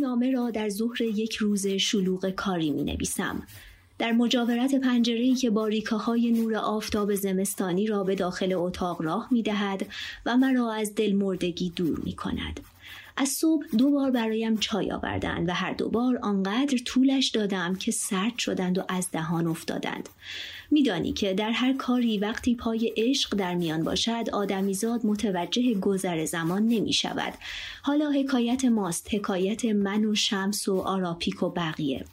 نامه را در ظهر یک روز شلوغ کاری می نویسم. در مجاورت پنجره‌ای که باریکاهای نور آفتاب زمستانی را به داخل اتاق راه می دهد و مرا از دلمردگی دور می کند. از صبح دو بار برایم چای آوردند و هر دو بار آنقدر طولش دادم که سرد شدند و از دهان افتادند. میدانی که در هر کاری وقتی پای عشق در میان باشد آدمیزاد متوجه گذر زمان نمی شود. حالا حکایت ماست حکایت من و شمس و آراپیک و بقیه.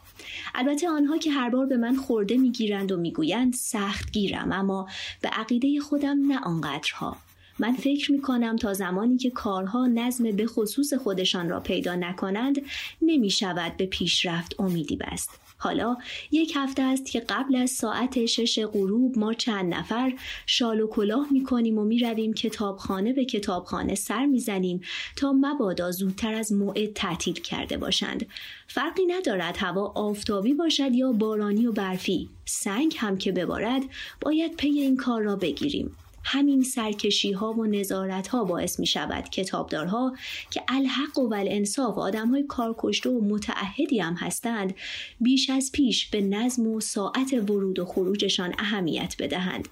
البته آنها که هر بار به من خورده می‌گیرند و می‌گویند سخت گیرم اما به عقیده خودم نه آنقدرها من فکر می کنم تا زمانی که کارها نظم به خصوص خودشان را پیدا نکنند نمی شود به پیشرفت امیدی بست. حالا یک هفته است که قبل از ساعت شش غروب ما چند نفر شال و کلاه می کنیم و می رویم کتابخانه به کتابخانه سر می زنیم تا مبادا زودتر از موعد تعطیل کرده باشند. فرقی ندارد هوا آفتابی باشد یا بارانی و برفی. سنگ هم که ببارد باید پی این کار را بگیریم. همین سرکشی ها و نظارت ها باعث می شود کتابدارها که الحق و الانصاف آدم های کارکشته و متعهدی هم هستند بیش از پیش به نظم و ساعت ورود و خروجشان اهمیت بدهند.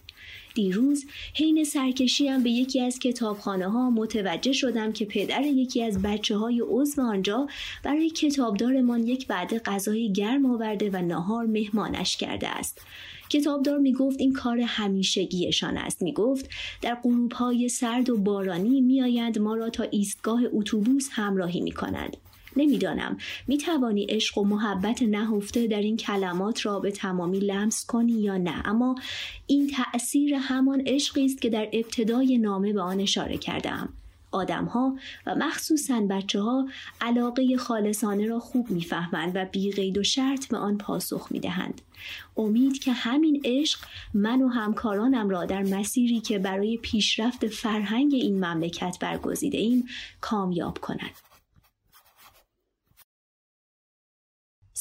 دیروز حین سرکشیم به یکی از کتابخانه ها متوجه شدم که پدر یکی از بچه های عضو آنجا برای کتابدارمان یک وعده غذای گرم آورده و ناهار مهمانش کرده است. کتابدار می گفت این کار همیشگیشان است می گفت در غروب های سرد و بارانی میآیند ما را تا ایستگاه اتوبوس همراهی می کنند. نمی‌دانم می توانی عشق و محبت نهفته در این کلمات را به تمامی لمس کنی یا نه اما این تأثیر همان عشقی است که در ابتدای نامه به آن اشاره کردم آدمها و مخصوصا بچه ها علاقه خالصانه را خوب می‌فهمند و بی و شرط به آن پاسخ می دهند. امید که همین عشق من و همکارانم را در مسیری که برای پیشرفت فرهنگ این مملکت برگزیده ایم کامیاب کند.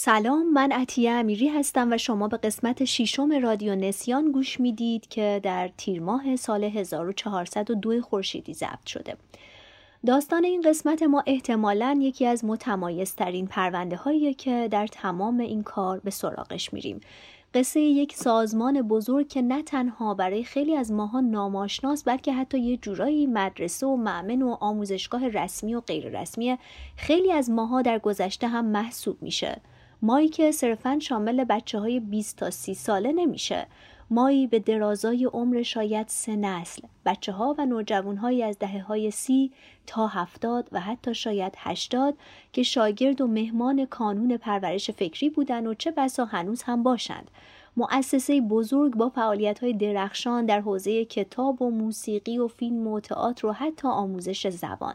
سلام من عطیه امیری هستم و شما به قسمت ششم رادیو نسیان گوش می‌دید که در تیر ماه سال 1402 خورشیدی ضبط شده. داستان این قسمت ما احتمالا یکی از متمایزترین پرونده هایی که در تمام این کار به سراغش میریم. قصه یک سازمان بزرگ که نه تنها برای خیلی از ماها ناماشناس بلکه حتی یه جورایی مدرسه و معمن و آموزشگاه رسمی و غیر رسمی خیلی از ماها در گذشته هم محسوب میشه. مایی که صرفا شامل بچه های 20 تا 30 ساله نمیشه. مایی به درازای عمر شاید سه نسل. بچه ها و نوجوان های از دهه های سی تا هفتاد و حتی شاید هشتاد که شاگرد و مهمان کانون پرورش فکری بودن و چه بسا هنوز هم باشند. مؤسسه بزرگ با فعالیت های درخشان در حوزه کتاب و موسیقی و فیلم و تئاتر و حتی آموزش زبان.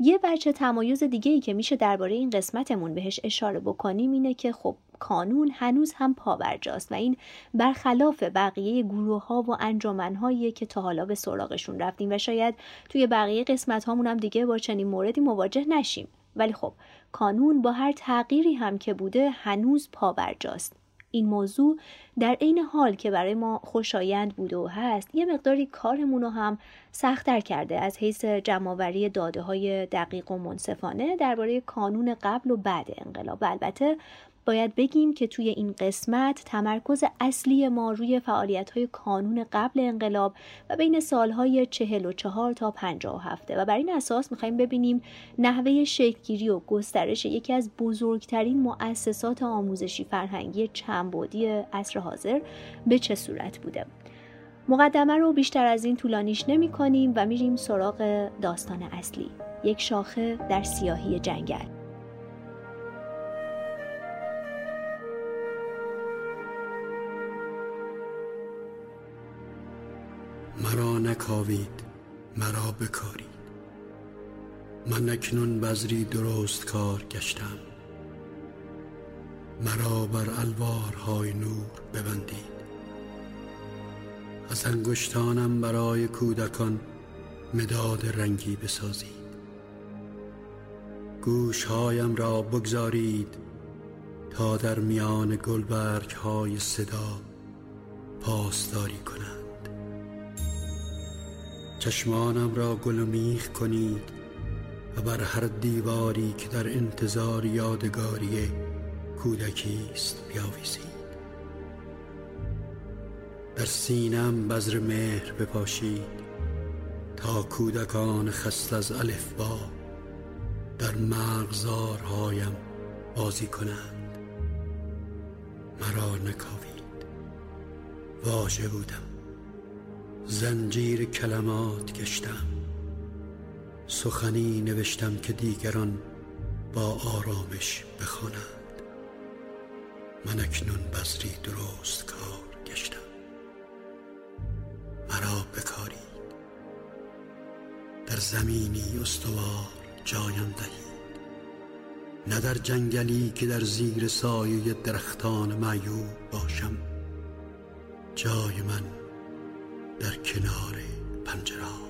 یه بچه تمایز دیگه ای که میشه درباره این قسمتمون بهش اشاره بکنیم اینه که خب کانون هنوز هم پاورجاست و این برخلاف بقیه گروه ها و انجمن که تا حالا به سراغشون رفتیم و شاید توی بقیه قسمت هامون هم دیگه با چنین موردی مواجه نشیم. ولی خب کانون با هر تغییری هم که بوده هنوز پاورجاست. این موضوع در عین حال که برای ما خوشایند بوده و هست یه مقداری کارمون رو هم سختتر کرده از حیث جمعآوری داده های دقیق و منصفانه درباره کانون قبل و بعد انقلاب. البته باید بگیم که توی این قسمت تمرکز اصلی ما روی فعالیت های کانون قبل انقلاب و بین سالهای 44 تا 57 و بر این اساس می‌خوایم ببینیم نحوه شکلگیری و گسترش یکی از بزرگترین مؤسسات آموزشی فرهنگی چندبعدی عصر حاضر به چه صورت بوده. مقدمه رو بیشتر از این طولانیش نمی کنیم و میریم سراغ داستان اصلی یک شاخه در سیاهی جنگل. مرا نکاوید مرا بکارید. من اکنون بذری درست کار گشتم. مرا بر الوارهای نور ببندید. از انگشتانم برای کودکان مداد رنگی بسازید. گوشهایم را بگذارید تا در میان گلبرگ های صدا پاسداری کنم. چشمانم را گل میخ کنید و بر هر دیواری که در انتظار یادگاری کودکی است بیاویزید. در سینم بذر مهر بپاشید تا کودکان خست از با در مغزارهایم بازی کنند. مرا نکاوید. واژه بودم. زنجیر کلمات گشتم. سخنی نوشتم که دیگران با آرامش بخوانند. من اکنون بذری درست کار گشتم. مرا بکاری در زمینی استوار جایم دهید. نه در جنگلی که در زیر سایه درختان معیوب باشم. جای من در کنار پنجره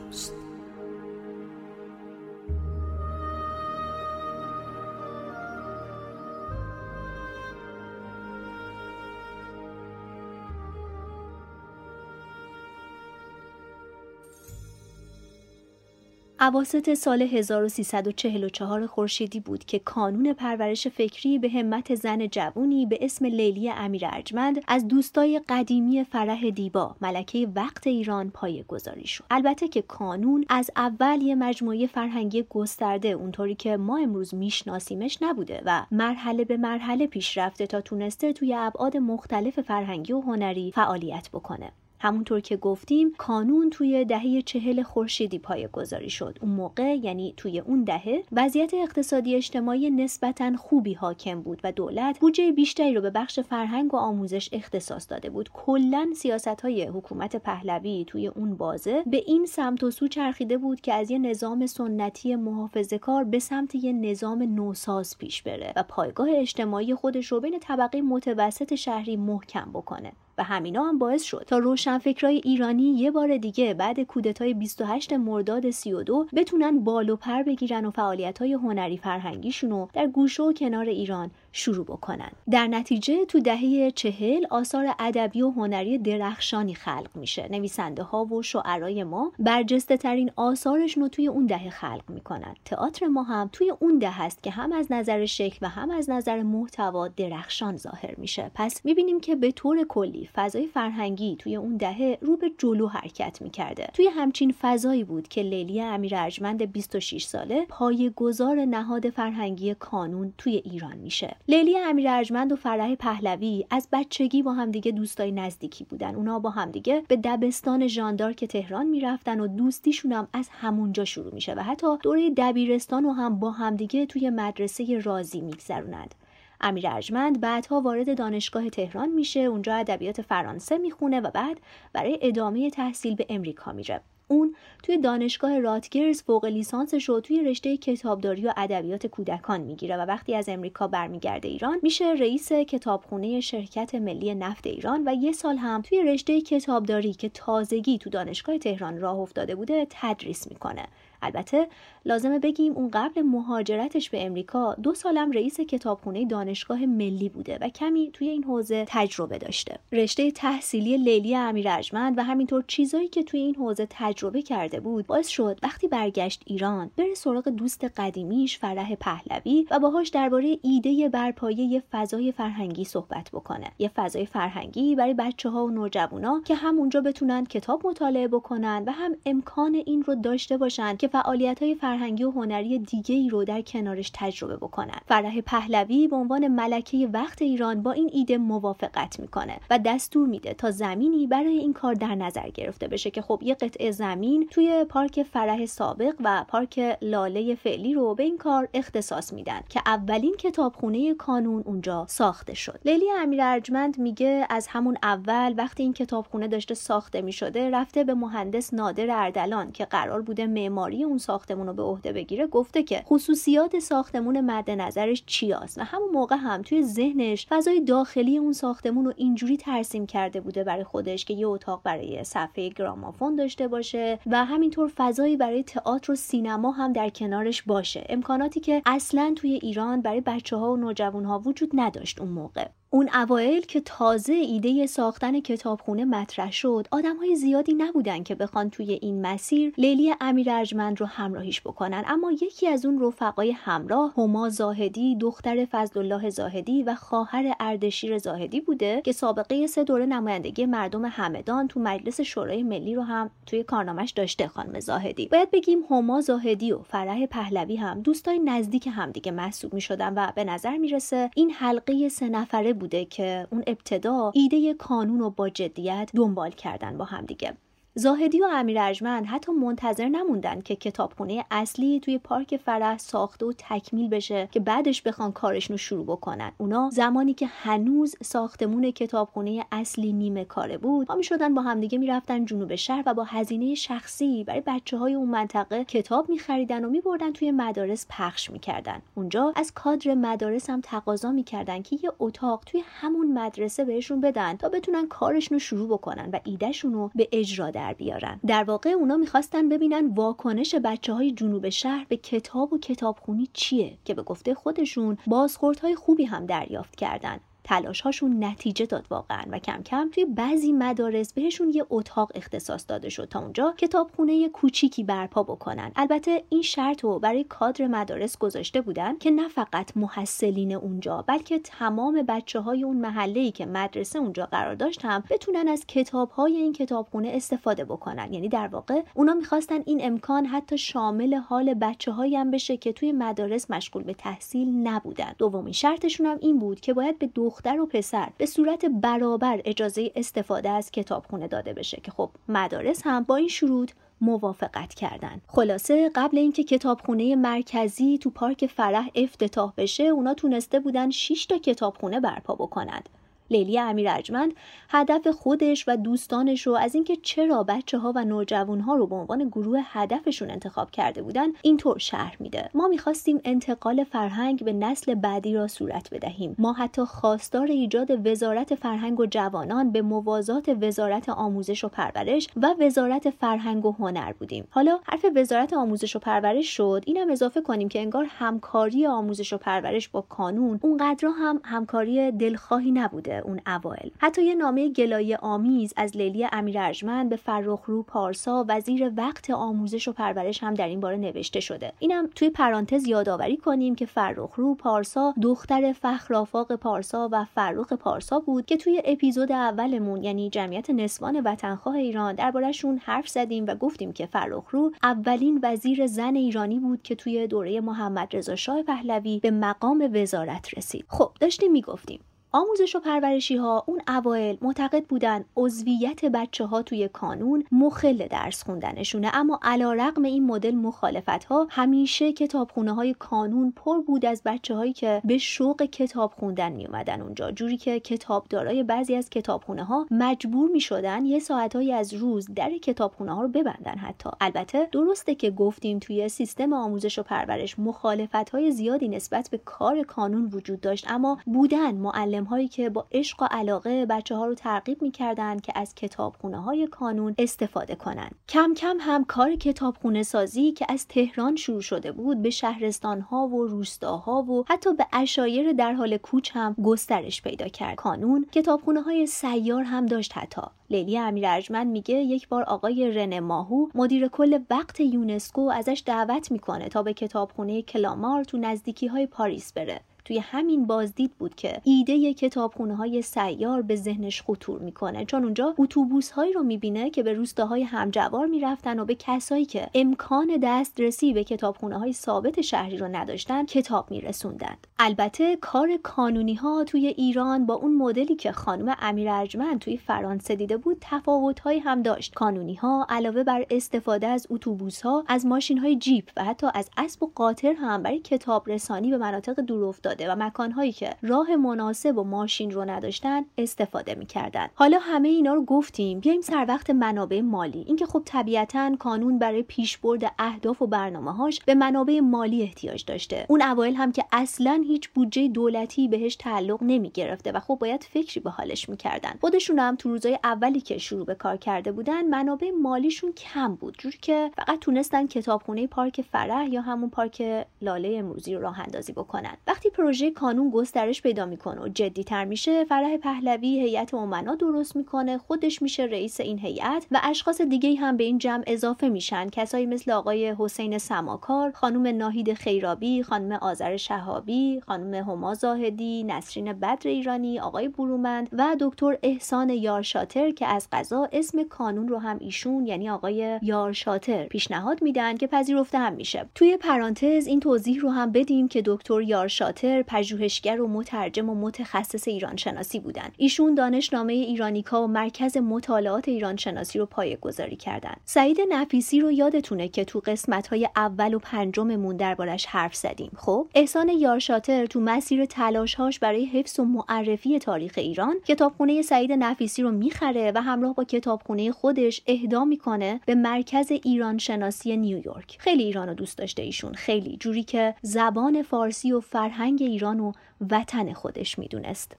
عواست سال 1344 خورشیدی بود که کانون پرورش فکری به همت زن جوونی به اسم لیلی امیر ارجمند از دوستای قدیمی فرح دیبا ملکه وقت ایران پایه گذاری شد. البته که کانون از اول یه مجموعه فرهنگی گسترده اونطوری که ما امروز میشناسیمش نبوده و مرحله به مرحله پیش رفته تا تونسته توی ابعاد مختلف فرهنگی و هنری فعالیت بکنه. همونطور که گفتیم کانون توی دهه چهل خورشیدی پایه گذاری شد. اون موقع یعنی توی اون دهه وضعیت اقتصادی اجتماعی نسبتا خوبی حاکم بود و دولت بودجه بیشتری رو به بخش فرهنگ و آموزش اختصاص داده بود. کلا سیاست های حکومت پهلوی توی اون بازه به این سمت و سو چرخیده بود که از یه نظام سنتی محافظه کار به سمت یه نظام نوساز پیش بره و پایگاه اجتماعی خودش رو بین طبقه متوسط شهری محکم بکنه. و همینا هم باعث شد. تا روشنفکرای ایرانی یه بار دیگه بعد کودتای 28 مرداد 32 بتونن بال و پر بگیرن و فعالیت‌های هنری فرهنگیشون رو در گوشه و کنار ایران شروع بکنن. در نتیجه تو دهه چهل آثار ادبی و هنری درخشانی خلق میشه. نویسنده ها و شعرای ما برجسته ترین آثارشون رو توی اون دهه خلق می‌کنن. تئاتر ما هم توی اون دهه است که هم از نظر شکل و هم از نظر محتوا درخشان ظاهر میشه. پس می‌بینیم که به طور کلی فضای فرهنگی توی اون دهه رو به جلو حرکت می‌کرده. توی همچین فضایی بود که لیلی امیر ارجمند 26 ساله پای گذار نهاد فرهنگی کانون توی ایران میشه. لیلی امیر ارجمند و فرح پهلوی از بچگی با همدیگه دوستای نزدیکی بودن. اونا با همدیگه به دبستان که تهران می‌رفتن و دوستیشون هم از همونجا شروع میشه و حتی دوره دبیرستان و هم با همدیگه توی مدرسه رازی میگذرونند. امیر ارجمند بعدها وارد دانشگاه تهران میشه اونجا ادبیات فرانسه می‌خونه و بعد برای ادامه تحصیل به امریکا میره. اون توی دانشگاه راتگرز فوق لیسانسش رو توی رشته کتابداری و ادبیات کودکان می‌گیره و وقتی از امریکا برمیگرده ایران میشه رئیس کتابخونه شرکت ملی نفت ایران و یه سال هم توی رشته کتابداری که تازگی تو دانشگاه تهران راه افتاده بوده تدریس می‌کنه. البته لازمه بگیم اون قبل مهاجرتش به امریکا دو سالم رئیس کتابخونه دانشگاه ملی بوده و کمی توی این حوزه تجربه داشته. رشته تحصیلی لیلی امیر و همینطور چیزایی که توی این حوزه تجربه کرده بود باعث شد وقتی برگشت ایران بره سراغ دوست قدیمیش فرح پهلوی و باهاش درباره ایده برپایه یه فضای فرهنگی صحبت بکنه. یه فضای فرهنگی برای بچه ها و نوجوانا که هم اونجا بتونن کتاب مطالعه بکنن و هم امکان این رو داشته باشن که فعالیت های فرهنگی و هنری دیگه ای رو در کنارش تجربه بکنن. فرح پهلوی به عنوان ملکه وقت ایران با این ایده موافقت می‌کنه و دستور میده تا زمینی برای این کار در نظر گرفته بشه که خب یه قطعه زمین توی پارک فرح سابق و پارک لاله فعلی رو به این کار اختصاص میدن که اولین کتابخونه کانون اونجا ساخته شد. لیلی امیر ارجمند میگه از همون اول وقتی این کتابخونه داشته ساخته می‌شده رفته به مهندس نادر اردلان که قرار بوده معماری اون ساختمون رو به عهده بگیره گفته که خصوصیات ساختمون مد نظرش چیاست و همون موقع هم توی ذهنش فضای داخلی اون ساختمون رو اینجوری ترسیم کرده بوده برای خودش که یه اتاق برای صفحه گرامافون داشته باشه و همینطور فضایی برای تئاتر و سینما هم در کنارش باشه. امکاناتی که اصلا توی ایران برای بچه ها و نوجوان ها وجود نداشت اون موقع. اون اوایل که تازه ایده ساختن کتابخونه مطرح شد آدم های زیادی نبودن که بخوان توی این مسیر لیلی امیر ارجمند رو همراهیش بکنن. اما یکی از اون رفقای همراه هما زاهدی دختر فضل الله زاهدی و خواهر اردشیر زاهدی بوده که سابقه سه دوره نمایندگی مردم همدان تو مجلس شورای ملی رو هم توی کارنامش داشته خانم زاهدی. باید بگیم هما زاهدی و فرح پهلوی هم دوستای نزدیک همدیگه محسوب می شدن و به نظر می‌رسه این حلقه سه نفره بوده که اون ابتدا ایده کانون رو با جدیت دنبال کردن با همدیگه زاهدی و امیر ارجمند حتی منتظر نموندن که کتابخونه اصلی توی پارک فرح ساخته و تکمیل بشه که بعدش بخوان کارشون رو شروع بکنن. اونا زمانی که هنوز ساختمون کتابخونه اصلی نیمه کاره بود پا شدن با همدیگه می‌رفتن جنوب شهر و با هزینه شخصی برای بچه های اون منطقه کتاب میخریدن و میبردن توی مدارس پخش می‌کردن. اونجا از کادر مدارس هم تقاضا می‌کردن که یه اتاق توی همون مدرسه بهشون بدن تا بتونن کارشون رو شروع بکنن و ایدهشون رو به اجرا در بیارن. در واقع اونا می‌خواستن ببینن واکنش بچه های جنوب شهر به کتاب و کتابخونی چیه که به گفته خودشون بازخوردهای خوبی هم دریافت کردن. تلاش هاشون نتیجه داد واقعا و کم کم توی بعضی مدارس بهشون یه اتاق اختصاص داده شد تا اونجا کتابخونه کوچیکی برپا بکنن. البته این شرط رو برای کادر مدارس گذاشته بودن که نه فقط محصلین اونجا بلکه تمام بچه های اون محله ای که مدرسه اونجا قرار داشت هم بتونن از کتاب های این کتابخونه استفاده بکنن. یعنی در واقع اونا می‌خواستن این امکان حتی شامل حال بچه هم بشه که توی مدارس مشغول به تحصیل نبودن. دومین شرطشون هم این بود که باید به دختر و پسر به صورت برابر اجازه استفاده از کتابخونه داده بشه که خب مدارس هم با این شروط موافقت کردن. خلاصه قبل اینکه کتابخونه مرکزی تو پارک فرح افتتاح بشه اونا تونسته بودن 6 تا کتابخونه برپا بکنند لیلی امیر ارجمند هدف خودش و دوستانش رو از اینکه چرا بچه ها و نوجوان ها رو به عنوان گروه هدفشون انتخاب کرده بودن اینطور شهر میده. ما می‌خواستیم انتقال فرهنگ به نسل بعدی را صورت بدهیم. ما حتی خواستار ایجاد وزارت فرهنگ و جوانان به موازات وزارت آموزش و پرورش و وزارت فرهنگ و هنر بودیم. حالا حرف وزارت آموزش و پرورش شد اینم اضافه کنیم که انگار همکاری آموزش و پرورش با کانون اونقدر هم همکاری دلخواهی نبوده. اون اوایل حتی یه نامه گلایه آمیز از لیلی امیر ارجمند به فرخرو پارسا وزیر وقت آموزش و پرورش هم در این باره نوشته شده. اینم توی پرانتز یادآوری کنیم که فرخرو پارسا دختر فخرافاق پارسا و فرخ پارسا بود که توی اپیزود اولمون یعنی جمعیت نسوان وطنخواه ایران دربارهشون حرف زدیم و گفتیم که فرخرو اولین وزیر زن ایرانی بود که توی دوره محمد رضا شاه پهلوی به مقام وزارت رسید. خب داشتیم می‌گفتیم. آموزش و پرورشی ها اون اوایل معتقد بودن عضویت بچه ها توی کانون مخل درس خوندنشونه. اما علا رقم این مدل مخالفت ها همیشه کتابخونه های کانون پر بود از بچه هایی که به شوق کتاب خوندن می اومدن اونجا. جوری که کتابدارای بعضی از کتابخونه ها مجبور می شدن یه ساعتهایی از روز در کتابخونه ها رو ببندن حتی. البته درسته که گفتیم توی سیستم آموزش و پرورش مخالفت های زیادی نسبت به کار کانون وجود داشت اما بودن معلم هایی که با عشق و علاقه بچه ها رو ترغیب می‌کردند که از کتابخونه های کانون استفاده کنند. کم کم هم کار کتابخونه سازی که از تهران شروع شده بود به شهرستان ها و روستاها و حتی به اشایر در حال کوچ هم گسترش پیدا کرد. کانون کتابخونه های سیار هم داشت حتی. لیلی امیر ارجمند میگه یک بار آقای رن ماهو مدیر کل وقت یونسکو ازش دعوت می‌کنه تا به کتابخونه کلامار تو نزدیکی های پاریس بره. توی همین بازدید بود که ایده کتابخونه های سیار به ذهنش خطور می‌کنه. چون اونجا اتوبوس هایی رو می‌بینه که به روستاهای همجوار می‌رفتن و به کسایی که امکان دسترسی به کتابخونه های ثابت شهری رو نداشتن کتاب میرسوندند البته کار کانونی ها توی ایران با اون مدلی که خانم امیر ارجمند توی فرانسه دیده بود تفاوت هایی هم داشت. کانونی ها علاوه بر استفاده از اتوبوس ها از ماشین های جیپ و حتی از اسب و قاطر هم برای کتاب رسانی به مناطق دورافتاده و مکانهایی که راه مناسب و ماشین رو نداشتن استفاده می‌کردن. حالا همه اینا رو گفتیم بیایم سر وقت منابع مالی. اینکه خب طبیعتا کانون برای پیشبرد اهداف و برنامه‌هاش به منابع مالی احتیاج داشته. اون اوایل هم که اصلا هیچ بودجه دولتی بهش تعلق نمی گرفته و خب باید فکری به حالش می‌کردن. خودشون هم تو روزای اولی که شروع به کار کرده بودن منابع مالیشون کم بود. جوری که فقط تونستن کتابخونه پارک فرح یا همون پارک لاله امروزی رو راه اندازی بکنن. وقتی پروژه کانون گسترش پیدا می‌کنه و جدیتر میشه فرح پهلوی هیئت امنا درست می‌کنه خودش میشه رئیس این هیئت و اشخاص دیگه هم به این جمع اضافه میشن. کسایی مثل آقای حسین سماکار خانم ناهید خیرابی خانم آذر شهابی خانم هما زاهدی نسرین بدر ایرانی آقای برومند و دکتر احسان یارشاتر که از قضا اسم کانون رو هم ایشون یعنی آقای یارشاتر پیشنهاد میدن که پذیرفته هم میشه. توی پرانتز این توضیح رو هم بدیم که دکتر یارشاتر پژوهشگر و مترجم و متخصص ایران شناسی بودن ایشون دانشنامه ایرانیکا و مرکز مطالعات ایران شناسی رو پایه گذاری کردن سعید نفیسی رو یادتونه که تو قسمت های اول و پنجممون دربارش حرف زدیم. خب احسان یارشاتر تو مسیر تلاشهاش برای حفظ و معرفی تاریخ ایران کتابخونه سعید نفیسی رو می‌خره و همراه با کتابخونه خودش اهدا می‌کنه به مرکز ایران شناسی نیویورک. خیلی ایران دوست داشته ایشون. خیلی. جوری که زبان فارسی و فرهنگ ایران و وطن خودش می‌دونست.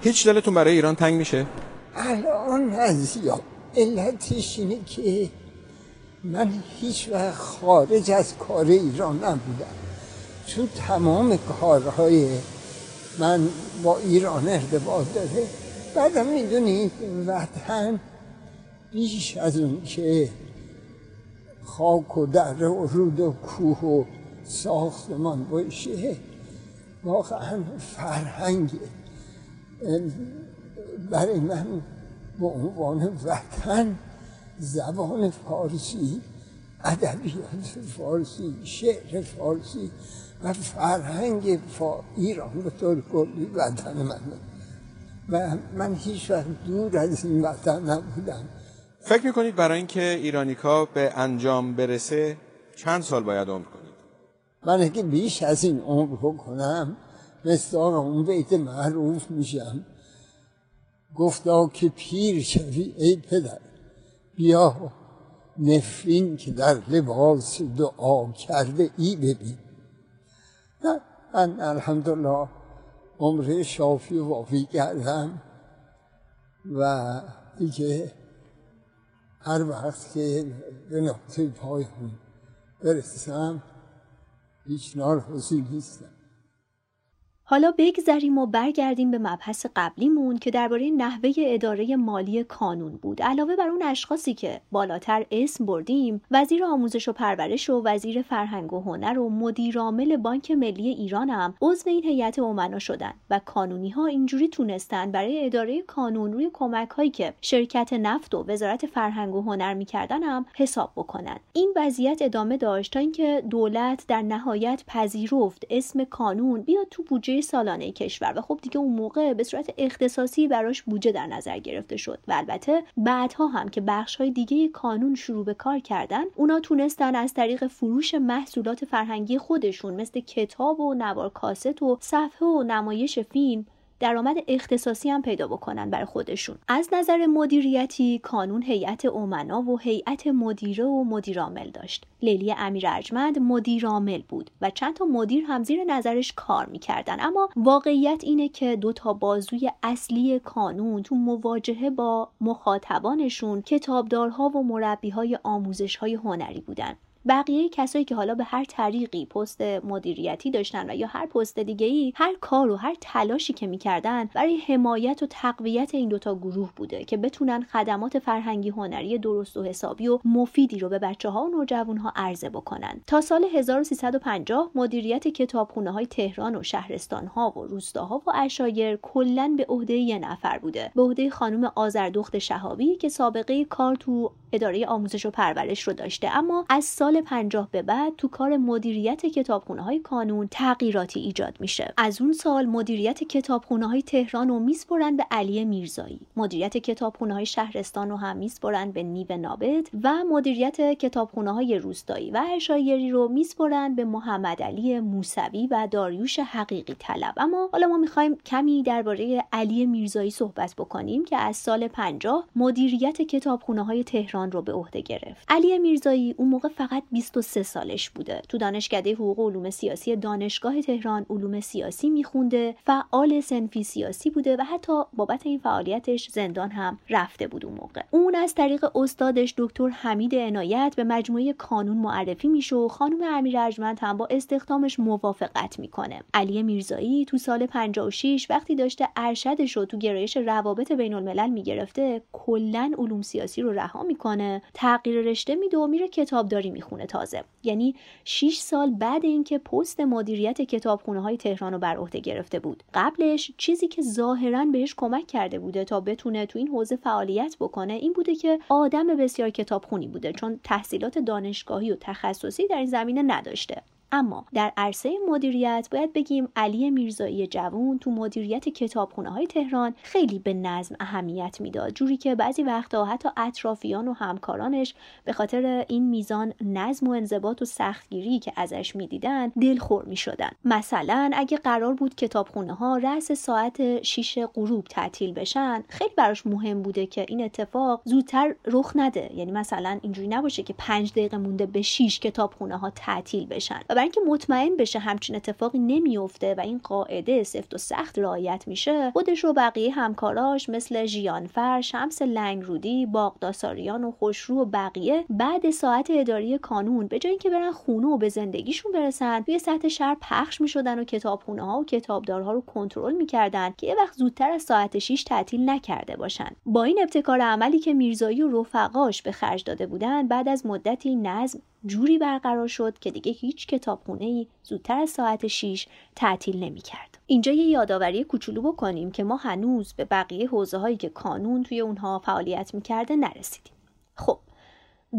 هیچ دلتون برای ایران تنگ میشه؟ الان از علتش اینه که من هیچ وقت خارج از کار ایران نبودم. چون تمام کارهای من با ایران ارتباط داره. بعدم می‌دونید وطن بیش از اون که خاک و در و رود و کوه و ساختمان باشه واقعا فرهنگ. برای من به عنوان وطن زبان فارسی ادبیات فارسی شعر فارسی و فرهنگ فا ایران به طور کلی وطن من. و من هیچ وقت دور از این وطن نبودم. فکر می‌کنید برای اینکه ایرانیکا به انجام برسه چند سال باید عمر کنید من اگه بیش از این عمر کنم مثل اون بیت معروف میشم. گفتا که پیر شوی ای پدر بیا نفرین که در لباس دعا کرده ای ببین. نه من الحمدلله عمر شافی و وافی کردم و دیگه هر وقت که به نقطه پای برسم هیچ نارخوزی نیستم حالا بگذریم و برگردیم به مبحث قبلیمون که درباره نحوه اداره مالی کانون بود. علاوه بر اون اشخاصی که بالاتر اسم بردیم وزیر آموزش و پرورش و وزیر فرهنگ و هنر و مدیرعامل بانک ملی ایران هم عضو این هیئت امنا شدن و کانونی ها اینجوری تونستن برای اداره کانون روی کمک هایی که شرکت نفت و وزارت فرهنگ و هنر می‌کردن هم حساب بکنن. این وضعیت ادامه داشت تا اینکه دولت در نهایت پذیرفت اسم کانون بیاد تو بودجه سالانه کشور و خب دیگه اون موقع به صورت اختصاصی براش بودجه در نظر گرفته شد و البته بعدها هم که بخش های دیگه کانون شروع به کار کردن اونا تونستن از طریق فروش محصولات فرهنگی خودشون مثل کتاب و نوار کاست و صفحه و نمایش فیلم درآمد اختصاصی هم پیدا بکنن برای خودشون. از نظر مدیریتی کانون هیئت امنا و هیئت مدیره و مدیرعامل داشت. لیلی امیر ارجمند مدیرعامل بود و چند تا مدیر هم زیر نظرش کار می‌کردن. اما واقعیت اینه که دو تا بازوی اصلی کانون تو مواجهه با مخاطبانشون کتابدارها و مربیهای آموزش های هنری بودن. بقیه کسایی که حالا به هر طریقی پست مدیریتی داشتن و یا هر پست دیگه ای هر کار و هر تلاشی که می‌کردن برای حمایت و تقویت این دوتا گروه بوده که بتونن خدمات فرهنگی هنری درست و حسابی و مفیدی رو به بچه ها و نوجوان ها عرضه بکنن. تا سال 1350 مدیریت کتابخونه های تهران و شهرستان ها و روستاها و اشایر کلا به عهده یه نفر بوده. به عهده خانم آذردخت شهابی که سابقه کار تو اداره آموزش و پرورش رو داشته. اما از سال 50 به بعد تو کار مدیریت کتابخونه های کانون تغییراتی ایجاد میشه. از اون سال مدیریت کتابخونه های تهران رو میسپرن به علی میرزایی. مدیریت کتابخونه های شهرستان رو هم میسپرن به نیو نابد و مدیریت کتابخونه های روستایی و اشایری رو میسپرن به محمد علی موسوی و داریوش حقیقی طلب. اما حالا ما می‌خوایم کمی درباره علی میرزایی صحبت بکنیم که از سال 50 مدیریت کتابخونه های تهران رو به عهده گرفت. علی میرزایی اون موقع فقط فقط 23 سالش بوده. تو دانشکده حقوق و علوم سیاسی دانشگاه تهران علوم سیاسی میخونده فعال سنفی سیاسی بوده و حتی بابت این فعالیتش زندان هم رفته بود اون موقع. اون از طریق استادش دکتر حمید عنایت به مجموعه کانون معرفی میشه و خانم امیر ارجمند هم با استخدامش موافقت می‌کنه. علی میرزایی تو سال 56 وقتی داشته ارشدش رو تو گرایش روابط بین الملل می‌گرفته کلا علوم سیاسی رو رها می‌کنه تغییر رشته میده و میره کتابداری می‌خونه. تازه. یعنی 6 سال بعد اینکه پست مدیریت کتابخونه های تهران رو بر عهده گرفته بود. قبلش چیزی که ظاهرا بهش کمک کرده بوده تا بتونه تو این حوزه فعالیت بکنه این بوده که آدم بسیار کتابخونی بوده چون تحصیلات دانشگاهی و تخصصی در این زمینه نداشته. اما در عرصه مدیریت باید بگیم علی میرزایی جوون تو مدیریت کتابخونه های تهران خیلی به نظم اهمیت می‌داد. جوری که بعضی وقتا حتی اطرافیان و همکارانش به خاطر این میزان نظم و انضباط و سختگیری که ازش می‌دیدن دلخور می‌شدن. مثلا اگه قرار بود کتابخونه ها رأس ساعت 6 غروب تعطیل بشن خیلی براش مهم بوده که این اتفاق زودتر رخ نده. یعنی مثلا اینجوری نباشه که 5 دقیقه مونده به 6 کتابخونه ها تعطیل بشن. و برای اینکه مطمئن بشه همچین اتفاقی نمیفته و این قاعده سفت و سخت رعایت میشه خودش و بقیه همکاراش مثل ژیانفر شمس لنگرودی باغداساریان و خوشرو و بقیه بعد ساعت اداری کانون به جای اینکه برن خونه و به زندگیشون برسن توی سطح شهر پخش می‌شدن و کتابخونه ها و کتابدارها رو کنترل می‌کردن که یه وقت زودتر از ساعت 6 تعطیل نکرده باشن. با این ابتکار عملی که میرزایی و رفقاش به خرج داده بودن بعد از مدتی نظم جوری برقرار شد که دیگه هیچ کتابخونه ای زودتر از ساعت 6 تعطیل نمی کرد. اینجا یه یادآوری کوچولو بکنیم که ما هنوز به بقیه حوزه هایی که کانون توی اونها فعالیت می‌کرده نرسیدیم. خب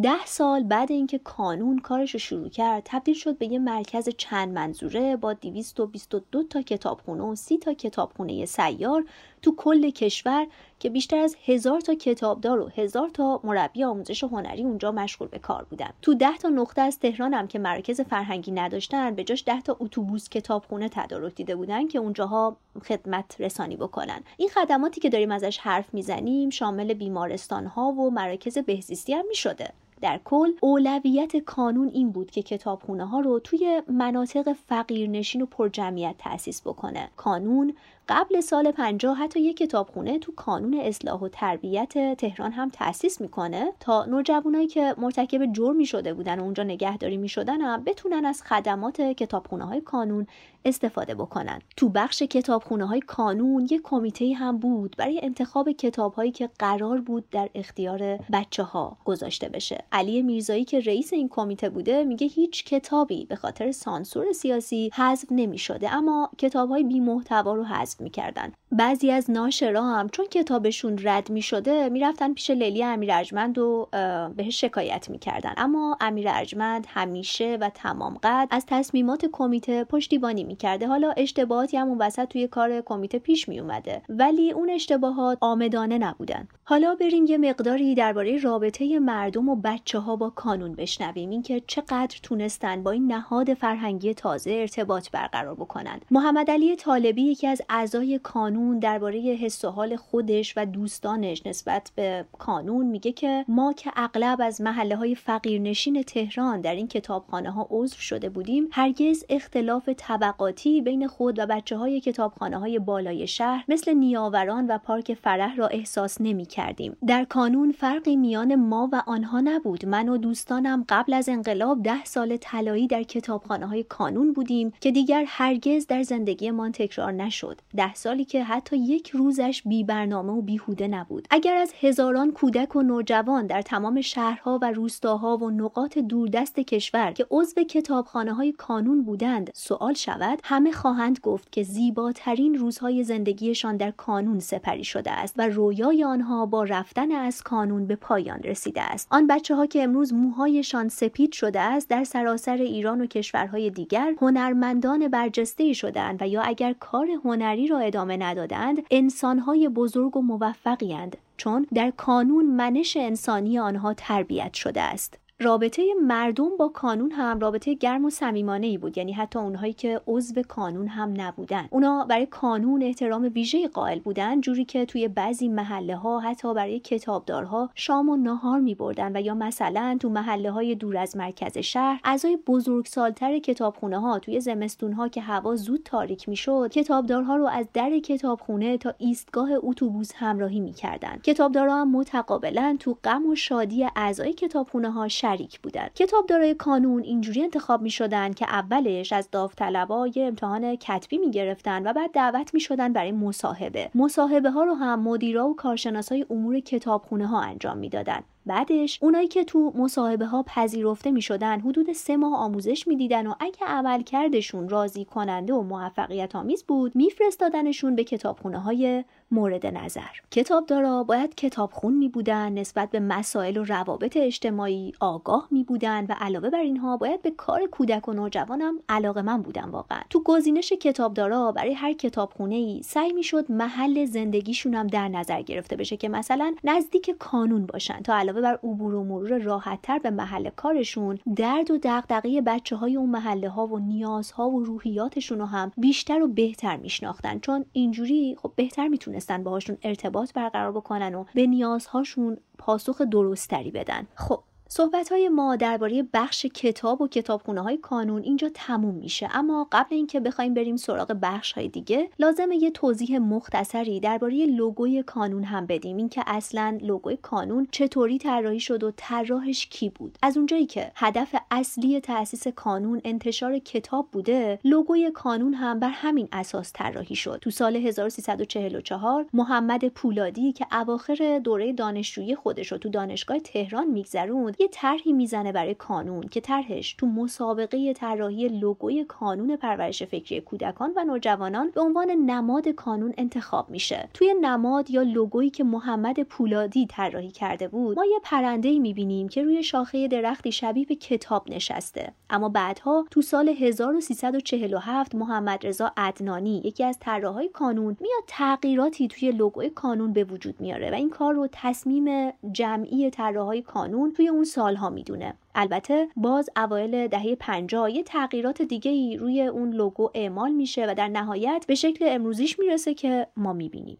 ده سال بعد اینکه کانون کارش رو شروع کرد تبدیل شد به یه مرکز چند منظوره با 222 تا کتابخونه و 30 تا کتابخونه سیار تو کل کشور که بیشتر از هزار تا کتابدار و هزار تا مربی آموزش هنری اونجا مشغول به کار بودن. تو ده تا نقطه از تهران هم که مرکز فرهنگی نداشتن به جاش ده تا اتوبوس کتابخونه تدارک دیده بودن که اونجاها خدمت رسانی بکنن. این خدماتی که داریم ازش حرف می‌زنیم شامل بیمارستان ها و مراکز بهزیستی هم می‌شده. در کل اولویت کانون این بود که کتابخونه ها رو توی مناطق فقیرنشین و پرجمعیت تأسیس بکنه. کانون قبل سال 50 حتی یک کتابخونه تو کانون اصلاح و تربیت تهران هم تأسیس می‌کنه تا نوجوانایی که مرتکب جرمی شده بودن و اونجا نگهداری می‌شدن هم بتونن از خدمات کتابخونه های کانون استفاده بکنن. تو بخش کتابخونه های کانون یک کمیته هم بود برای انتخاب کتاب هایی که قرار بود در اختیار بچه ها گذاشته بشه. علی میرزایی که رئیس این کمیته بوده میگه هیچ کتابی به خاطر سانسور سیاسی حذف نمی شده اما کتاب های بی محتوا رو حذف می‌کردن. بعضی از ناشرا هم چون کتابشون رد می شده می‌رفتن پیش لیلی امیر ارجمند و بهش شکایت می‌کردن. اما امیر ارجمند همیشه و تمام قد از تصمیمات کمیته پشتیبانی می‌کرده. حالا اشتباهاتی هم اون وسط توی کار کمیته پیش می اومده ولی اون اشتباهات آمدانه نبودن. حالا بریم یه مقداری درباره رابطه مردم و بچه ها با کانون بشنویم. اینکه چقدر تونستن با این نهاد فرهنگی تازه ارتباط برقرار بکنند محمد علی طالبی یکی از اعضای کانون درباره حس و حال خودش و دوستانش نسبت به کانون میگه که ما که اغلب از محله های فقیرنشین تهران در این کتابخانه ها عضو شده بودیم هرگز اختلاف طبقاتی بین خود و بچه های کتابخانه های بالای شهر مثل نیاوران و پارک فرح را احساس نمی کردیم. در کانون فرقی میان ما و آنها نبود من و دوستانم قبل از انقلاب ده سال طلایی در کتابخانه های کانون بودیم که دیگر هرگز در زندگیمان تکرار نشد ده سالی که حتی یک روزش بی برنامه و بیهوده نبود. اگر از هزاران کودک و نوجوان در تمام شهرها و روستاها و نقاط دوردست کشور که عضو کتابخانه های کانون بودند سوال شود همه خواهند گفت که زیباترین روزهای زندگیشان در کانون سپری شده است و رویای آنها با رفتن از کانون به پایان رسیده است. آن بچه ها که امروز موهایشان سپید شده است در سراسر ایران و کشورهای دیگر هنرمندان برجسته شدند و یا اگر کار هنری را ادامه ندادند انسانهای بزرگ و موفقی چون در کانون منش انسانی آنها تربیت شده است. رابطه مردم با کانون هم رابطه گرم و صمیمانه ای بود. یعنی حتی اونهایی که عضو کانون هم نبودن. اونا برای کانون احترام ویژه قائل بودن جوری که توی بعضی محله ها حتی برای کتابدارها شام و نهار می بردن و یا مثلا تو محله های دور از مرکز شهر اعضای بزرگسالتر کتابخونه ها توی زمستون ها که هوا زود تاریک می‌شد کتابدارها رو از در کتابخونه تا ایستگاه اتوبوس همراهی می‌کردند کتابدارها هم متقابلا تو غم و شادی اعضای کتابخونه ها شریک بودند. کتابدارای کانون اینجوری انتخاب می‌شدند که اولش از داوطلبا یه امتحان کتبی می‌گرفتن و بعد دعوت می‌شدن برای مصاحبه. مصاحبه ها رو هم مدیرا و کارشناسای امور کتابخونه ها انجام می‌دادند. بعدش اونایی که تو مصاحبه ها پذیرفته می شدن حدود سه ماه آموزش می‌دیدن و اگه عملکردشون راضی کننده و موفقیت آمیز بود میفرستادنشون به کتابخونه های مورد نظر. کتابدارا باید کتابخون می بودن نسبت به مسائل و روابط اجتماعی آگاه می بودن و علاوه بر اینها باید به کار کودک و نوجوانم علاقه من بودن واقعا. تو گزینش کتابدارا برای هر کتابخونه ای سعی می شد محل زندگیشون هم در نظر گرفته بشه که مثلا نزدیک کانون باشن تا علاوه بر عبور و مرور راحتتر به محل کارشون درد و دغدغه بچه های اون محله ها و نیازها و روحیاتشون رو هم بیشتر و بهتر میشناختن. چون اینجوری خب بهتر می‌تونستن باهاشون ارتباط برقرار بکنن و به نیازهاشون پاسخ درستری بدن. خب صحبت های ما درباره بخش کتاب و کتابخونه های کانون اینجا تموم میشه. اما قبل اینکه بخوایم بریم سراغ بخش های دیگه لازمه یه توضیح مختصری درباره لوگوی کانون هم بدیم. اینکه اصلا لوگوی کانون چطوری طراحی شد و طراحش کی بود. از اونجایی که هدف اصلی تأسیس کانون انتشار کتاب بوده لوگوی کانون هم بر همین اساس طراحی شد. تو سال 1344 محمد پولادی که اواخر دوره دانشجویی خودش رو تو دانشگاه تهران میگذروند یه طرحی می‌زنه برای کانون که طرحش تو مسابقه طراحی لوگوی کانون پرورش فکری کودکان و نوجوانان به عنوان نماد کانون انتخاب میشه. توی نماد یا لوگویی که محمد پولادی طراحی کرده بود ما یه پرنده ای می‌بینیم که روی شاخه درختی شبیه به کتاب نشسته. اما بعدها تو سال 1347 محمد رضا عدنانی یکی از طراحهای کانون میاد تغییراتی توی لوگوی کانون به وجود میاره و این کار رو تصمیم جمعی طراحهای کانون توی اون سالها می‌دونه. البته باز اوایل دهه 50 یه تغییرات دیگه ای روی اون لوگو اعمال میشه و در نهایت به شکل امروزیش می‌رسه که ما می‌بینیم.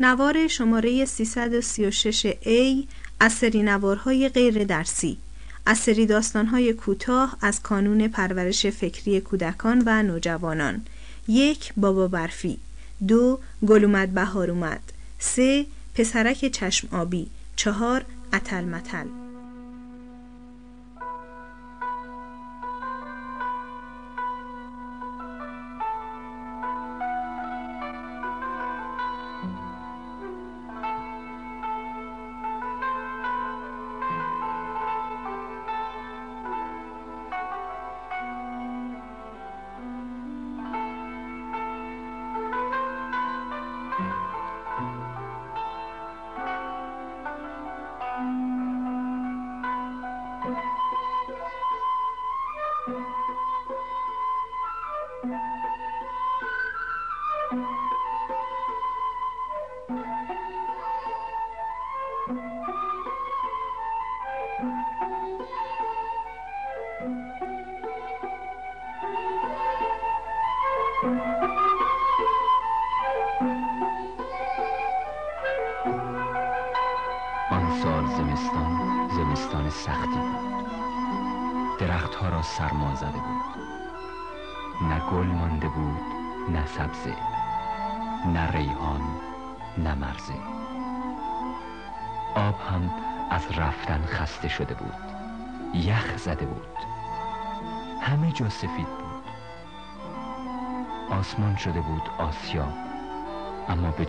نوار شماره 336A از سری نوارهای غیر درسی از سری داستانهای کوتاه از کانون پرورش فکری کودکان و نوجوانان. یک بابا برفی. دو گل اومد بهار اومد. سه پسرک چشم آبی. چهار اتل متل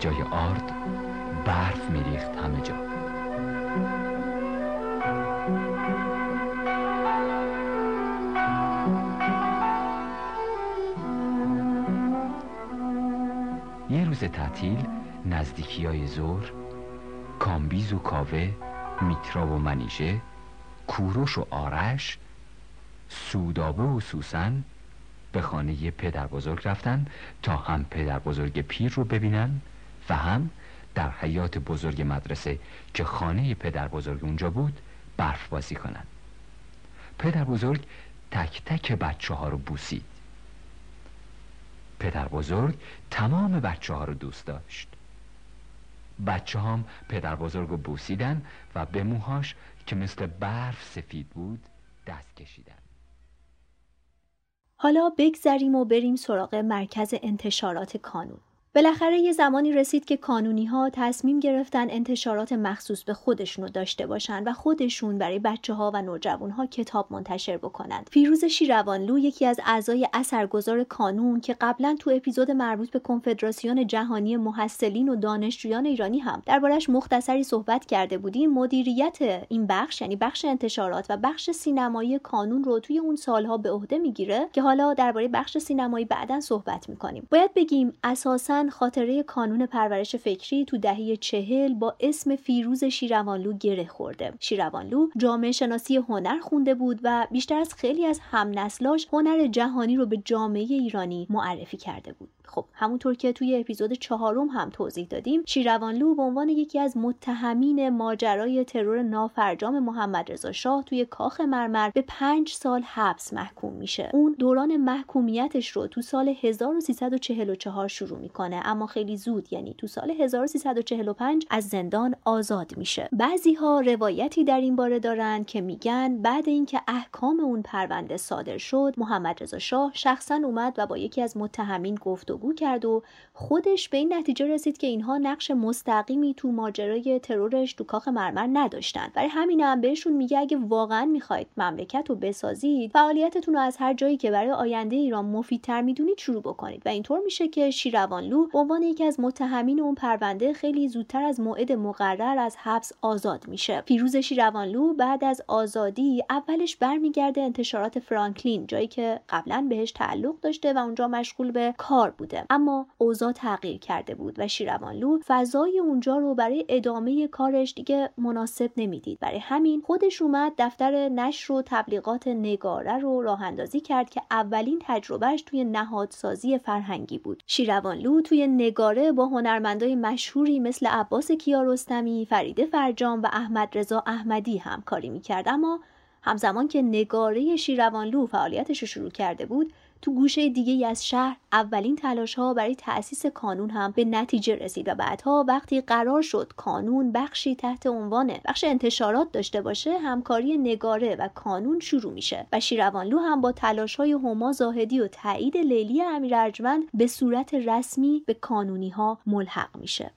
جای آرد برف میریخت همه جا. روز تعطیل نزدیکی های زور کامبیز و کاوه میترا و منیژه کوروش و آرش سودابه و سوسن به خانه پدر بزرگ رفتن تا هم پدر بزرگ پیر رو ببینن. و هم در حیات بزرگ مدرسه که خانه پدر بزرگ اونجا بود برف بازی کنند پدر بزرگ تک تک بچه ها رو بوسید. پدر بزرگ تمام بچه ها رو دوست داشت. بچه هم پدر بزرگ رو بوسیدن و به موهاش که مثل برف سفید بود دست کشیدن. حالا بگذریم و بریم سراغ مرکز انتشارات کانون. بالاخره یه زمانی رسید که کانونی ها تصمیم گرفتن انتشارات مخصوص به خودشونو داشته باشن و خودشون برای بچه ها و نوجوان ها کتاب منتشر بکنند. فیروز شیروانلو یکی از اعضای اثرگذار کانون که قبلا تو اپیزود مربوط به کنفدراسیون جهانی محصلین و دانشجویان ایرانی هم دربارش مختصری صحبت کرده بودیم مدیریت این بخش یعنی بخش انتشارات و بخش سینمایی کانون رو توی اون سالها به عهده می‌گیره که حالا درباره بخش سینمایی بعدا صحبت می‌کنیم. باید بگیم اساسا خاطره کانون پرورش فکری تو دهه چهل با اسم فیروز شیروانلو گره خورده. شیروانلو جامعه شناسی هنر خونده بود و بیشتر از خیلی از هم نسلاش هنر جهانی رو به جامعه ایرانی معرفی کرده بود. خب همونطور که توی اپیزود چهارم هم توضیح دادیم شیروانلو به عنوان یکی از متهمین ماجرای ترور نافرجام محمد رضا شاه توی کاخ مرمر به پنج سال حبس محکوم میشه. اون دوران محکومیتش رو تو سال 1344 شروع می‌کنه اما خیلی زود یعنی تو سال 1345 از زندان آزاد میشه. بعضی ها روایتی در این باره دارن که میگن بعد اینکه احکام اون پرونده صادر شد محمد رضا شاه شخصا اومد و با یکی از متهمین گفت گفتگو کرد و خودش به این نتیجه رسید که اینها نقش مستقیمی تو ماجرای ترورش تو کاخ مرمر نداشتن. برای همین هم بهشون میگه اگه واقعا می‌خواید مملکت رو بسازید فعالیتتون رو از هر جایی که برای آینده ایران مفیدتر می‌دونید شروع بکنید. و اینطور میشه که شیروانلو به عنوان یکی از متهمین اون پرونده خیلی زودتر از موعد مقرر از حبس آزاد میشه. پیروز شیروانلو بعد از آزادی اولش برمیگرده انتشارات فرانکلین جایی که قبلا بهش تعلق داشته و اونجا مشغول به کار بود اما اوضاع تغییر کرده بود و شیروانلو فضای اونجا رو برای ادامه کارش دیگه مناسب نمی‌دید. برای همین خودش اومد دفتر نشر و تبلیغات نگاره رو راه اندازی کرد که اولین تجربهش توی نهادسازی فرهنگی بود. شیروانلو توی نگاره با هنرمندای مشهوری مثل عباس کیارستمی فریده فرجام و احمد رضا احمدی همکاری می‌کرد. اما همزمان که نگاره شیروانلو فعالیتش رو شروع کرده بود تو گوشه دیگه ای از شهر اولین تلاش ها برای تأسیس کانون هم به نتیجه رسید و بعدها وقتی قرار شد کانون بخشی تحت عنوان بخش انتشارات داشته باشه همکاری نگاره و کانون شروع میشه و شیروانلو هم با تلاش های هما زاهدی و تایید لیلی امیر ارجمند به صورت رسمی به کانونی ها ملحق میشه.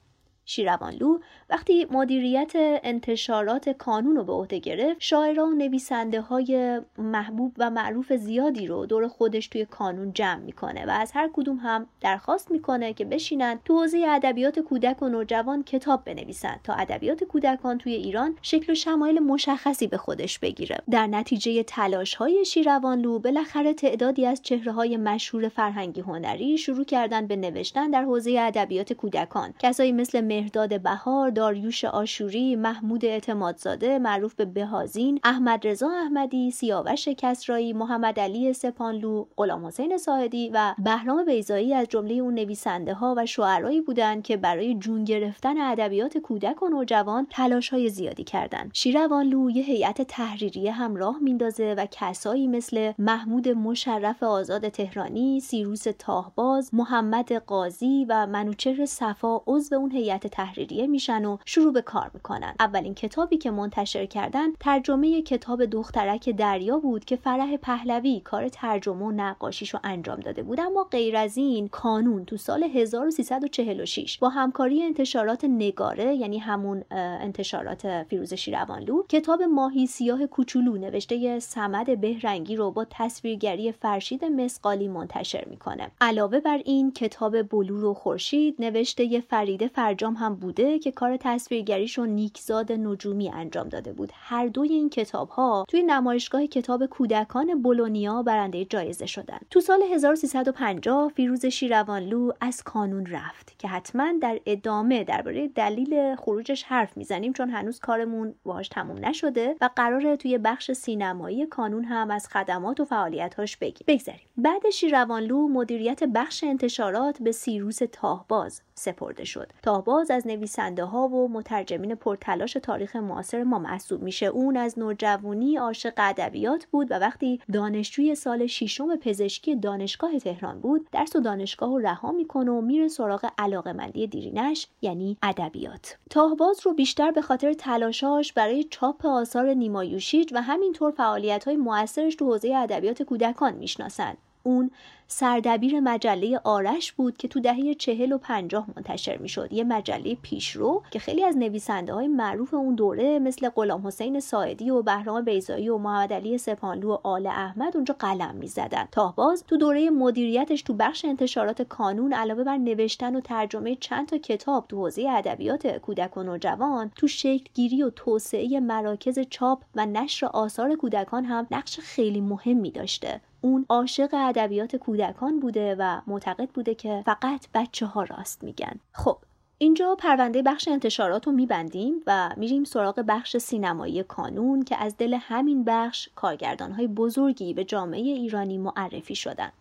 شیروانلو وقتی مدیریت انتشارات کانون رو به عهده گرفت شاعران و نویسنده های محبوب و معروف زیادی رو دور خودش توی کانون جمع می‌کنه و از هر کدوم هم درخواست می‌کنه که بشینن تو حوزه ادبیات کودک و نوجوان کتاب بنویسن تا ادبیات کودکان توی ایران شکل و شمایل مشخصی به خودش بگیره. در نتیجه تلاش های شیروانلو بالاخره تعدادی از چهره های مشهور فرهنگی هنری شروع کردن به نوشتن در حوزه ادبیات کودکان. کسایی مثل مهرداد بهار داریوش آشوری محمود اعتمادزاده معروف به بهازین احمد رضا احمدی سیاوش کسرایی محمد علی سپانلو غلام حسین ساهدی و بهرام بیزایی از جمله اون نویسنده ها و شعرایی بودند که برای جون گرفتن ادبیات کودک و نوجوان تلاش های زیادی کردند. شیروانلو یه هیئت تحریریه هم راه میندازه و کسایی مثل محمود مشرف آزاد تهرانی سیروس تاهباز محمد قاضی و منوچهر صفا عضو اون هیئت تحریریه میشن و شروع به کار می‌کنن. اولین کتابی که منتشر کردن ترجمه کتاب دخترک دریا بود که فرح پهلوی کار ترجمه و نقاشیش رو انجام داده بود. اما غیر از این کانون تو سال 1346 با همکاری انتشارات نگاره یعنی همون انتشارات فیروز شیروانلو کتاب ماهی سیاه کوچولو نوشته سمد بهرنگی رو با تصویرگری فرشید مسقالی منتشر می‌کنه. علاوه بر این کتاب بلور و خورشید نوشته فرید فرجام هم بوده که کار تصویرگریش رو نیکزاد نجومی انجام داده بود. هر دوی این کتاب ها توی نمایشگاه کتاب کودکان بولونیا برنده جایزه شدن تو سال 1350 فیروز شیروانلو از کانون رفت که حتما در ادامه درباره دلیل خروجش حرف می‌زنیم چون هنوز کارمون باهاش تموم نشده و قراره توی بخش سینمایی کانون هم از خدمات و فعالیتاش بگیم. بگذاریم. بعد شیروانلو مدیریت بخش انتشارات به سیروس تاهباز سپرده شد. تاهباز از نویسنده ها و مترجمین پرتلاش تاریخ معاصر ما محسوب میشه. اون از نوجوانی عاشق ادبیات بود و وقتی دانشجوی سال ششم پزشکی دانشگاه تهران بود درس و دانشگاه رو رها می‌کنه و میره سراغ علاقمندی دیرینش یعنی ادبیات. تاهباز رو بیشتر به خاطر تلاشاش برای چاپ آثار نیمایوشیج و همینطور فعالیت های موثرش تو حوزه ادبیات کودکان می‌شناسند اون سردبیر مجله آرش بود که تو دهه چهل و پنجاه منتشر می شد. یه مجله پیشرو که خیلی از نویسنده های معروف اون دوره مثل غلام حسین ساعدی و بهرام بیزایی و محمد علی سپانلو و آل احمد اونجا قلم می زدن. تاهباز تو دوره مدیریتش تو بخش انتشارات کانون علاوه بر نوشتن و ترجمه چند تا کتاب تو حوزه ادبیات کودک و نوجوان تو شکل گیری و توسعه مراکز چاپ و نشر آثار کودکان هم نقش خیلی مهمی داشته. اون عاشق ادبیات کودکان بوده و معتقد بوده که فقط بچه ها راست میگن. خب اینجا پرونده بخش انتشارات رو میبندیم و میریم سراغ بخش سینمایی کانون که از دل همین بخش کارگردان های بزرگی به جامعه ایرانی معرفی شدن.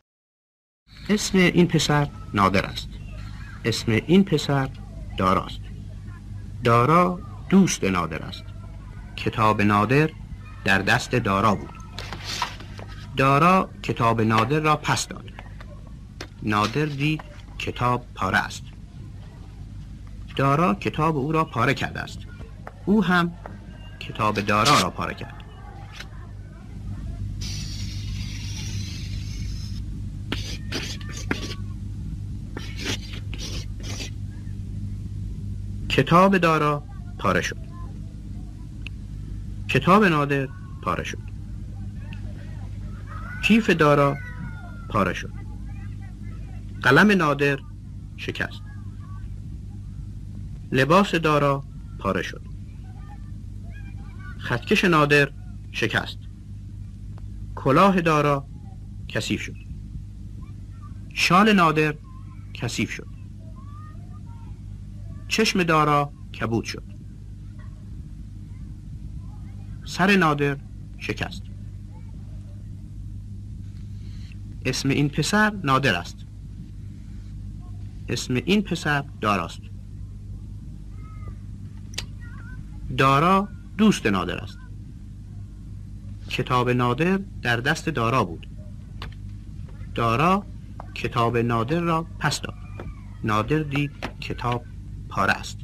اسم این پسر نادر است. اسم این پسر داراست دارا دوست نادر است. کتاب نادر در دست دارا بود. دارا کتاب نادر را پس داد. نادر دید کتاب پاره است. دارا کتاب او را پاره کرده است. او هم کتاب دارا را پاره کرد. کتاب دارا پاره شد. کتاب نادر پاره شد. کیف دارا پاره شد. قلم نادر شکست. لباس دارا پاره شد. خطکش نادر شکست. کلاه دارا کثیف شد. شال نادر کثیف شد. چشم دارا کبود شد. سر نادر شکست. اسم این پسر نادر است. اسم این پسر داراست. دارا دوست نادر است. کتاب نادر در دست دارا بود. دارا کتاب نادر را پس داد. نادر دید کتاب پاره است.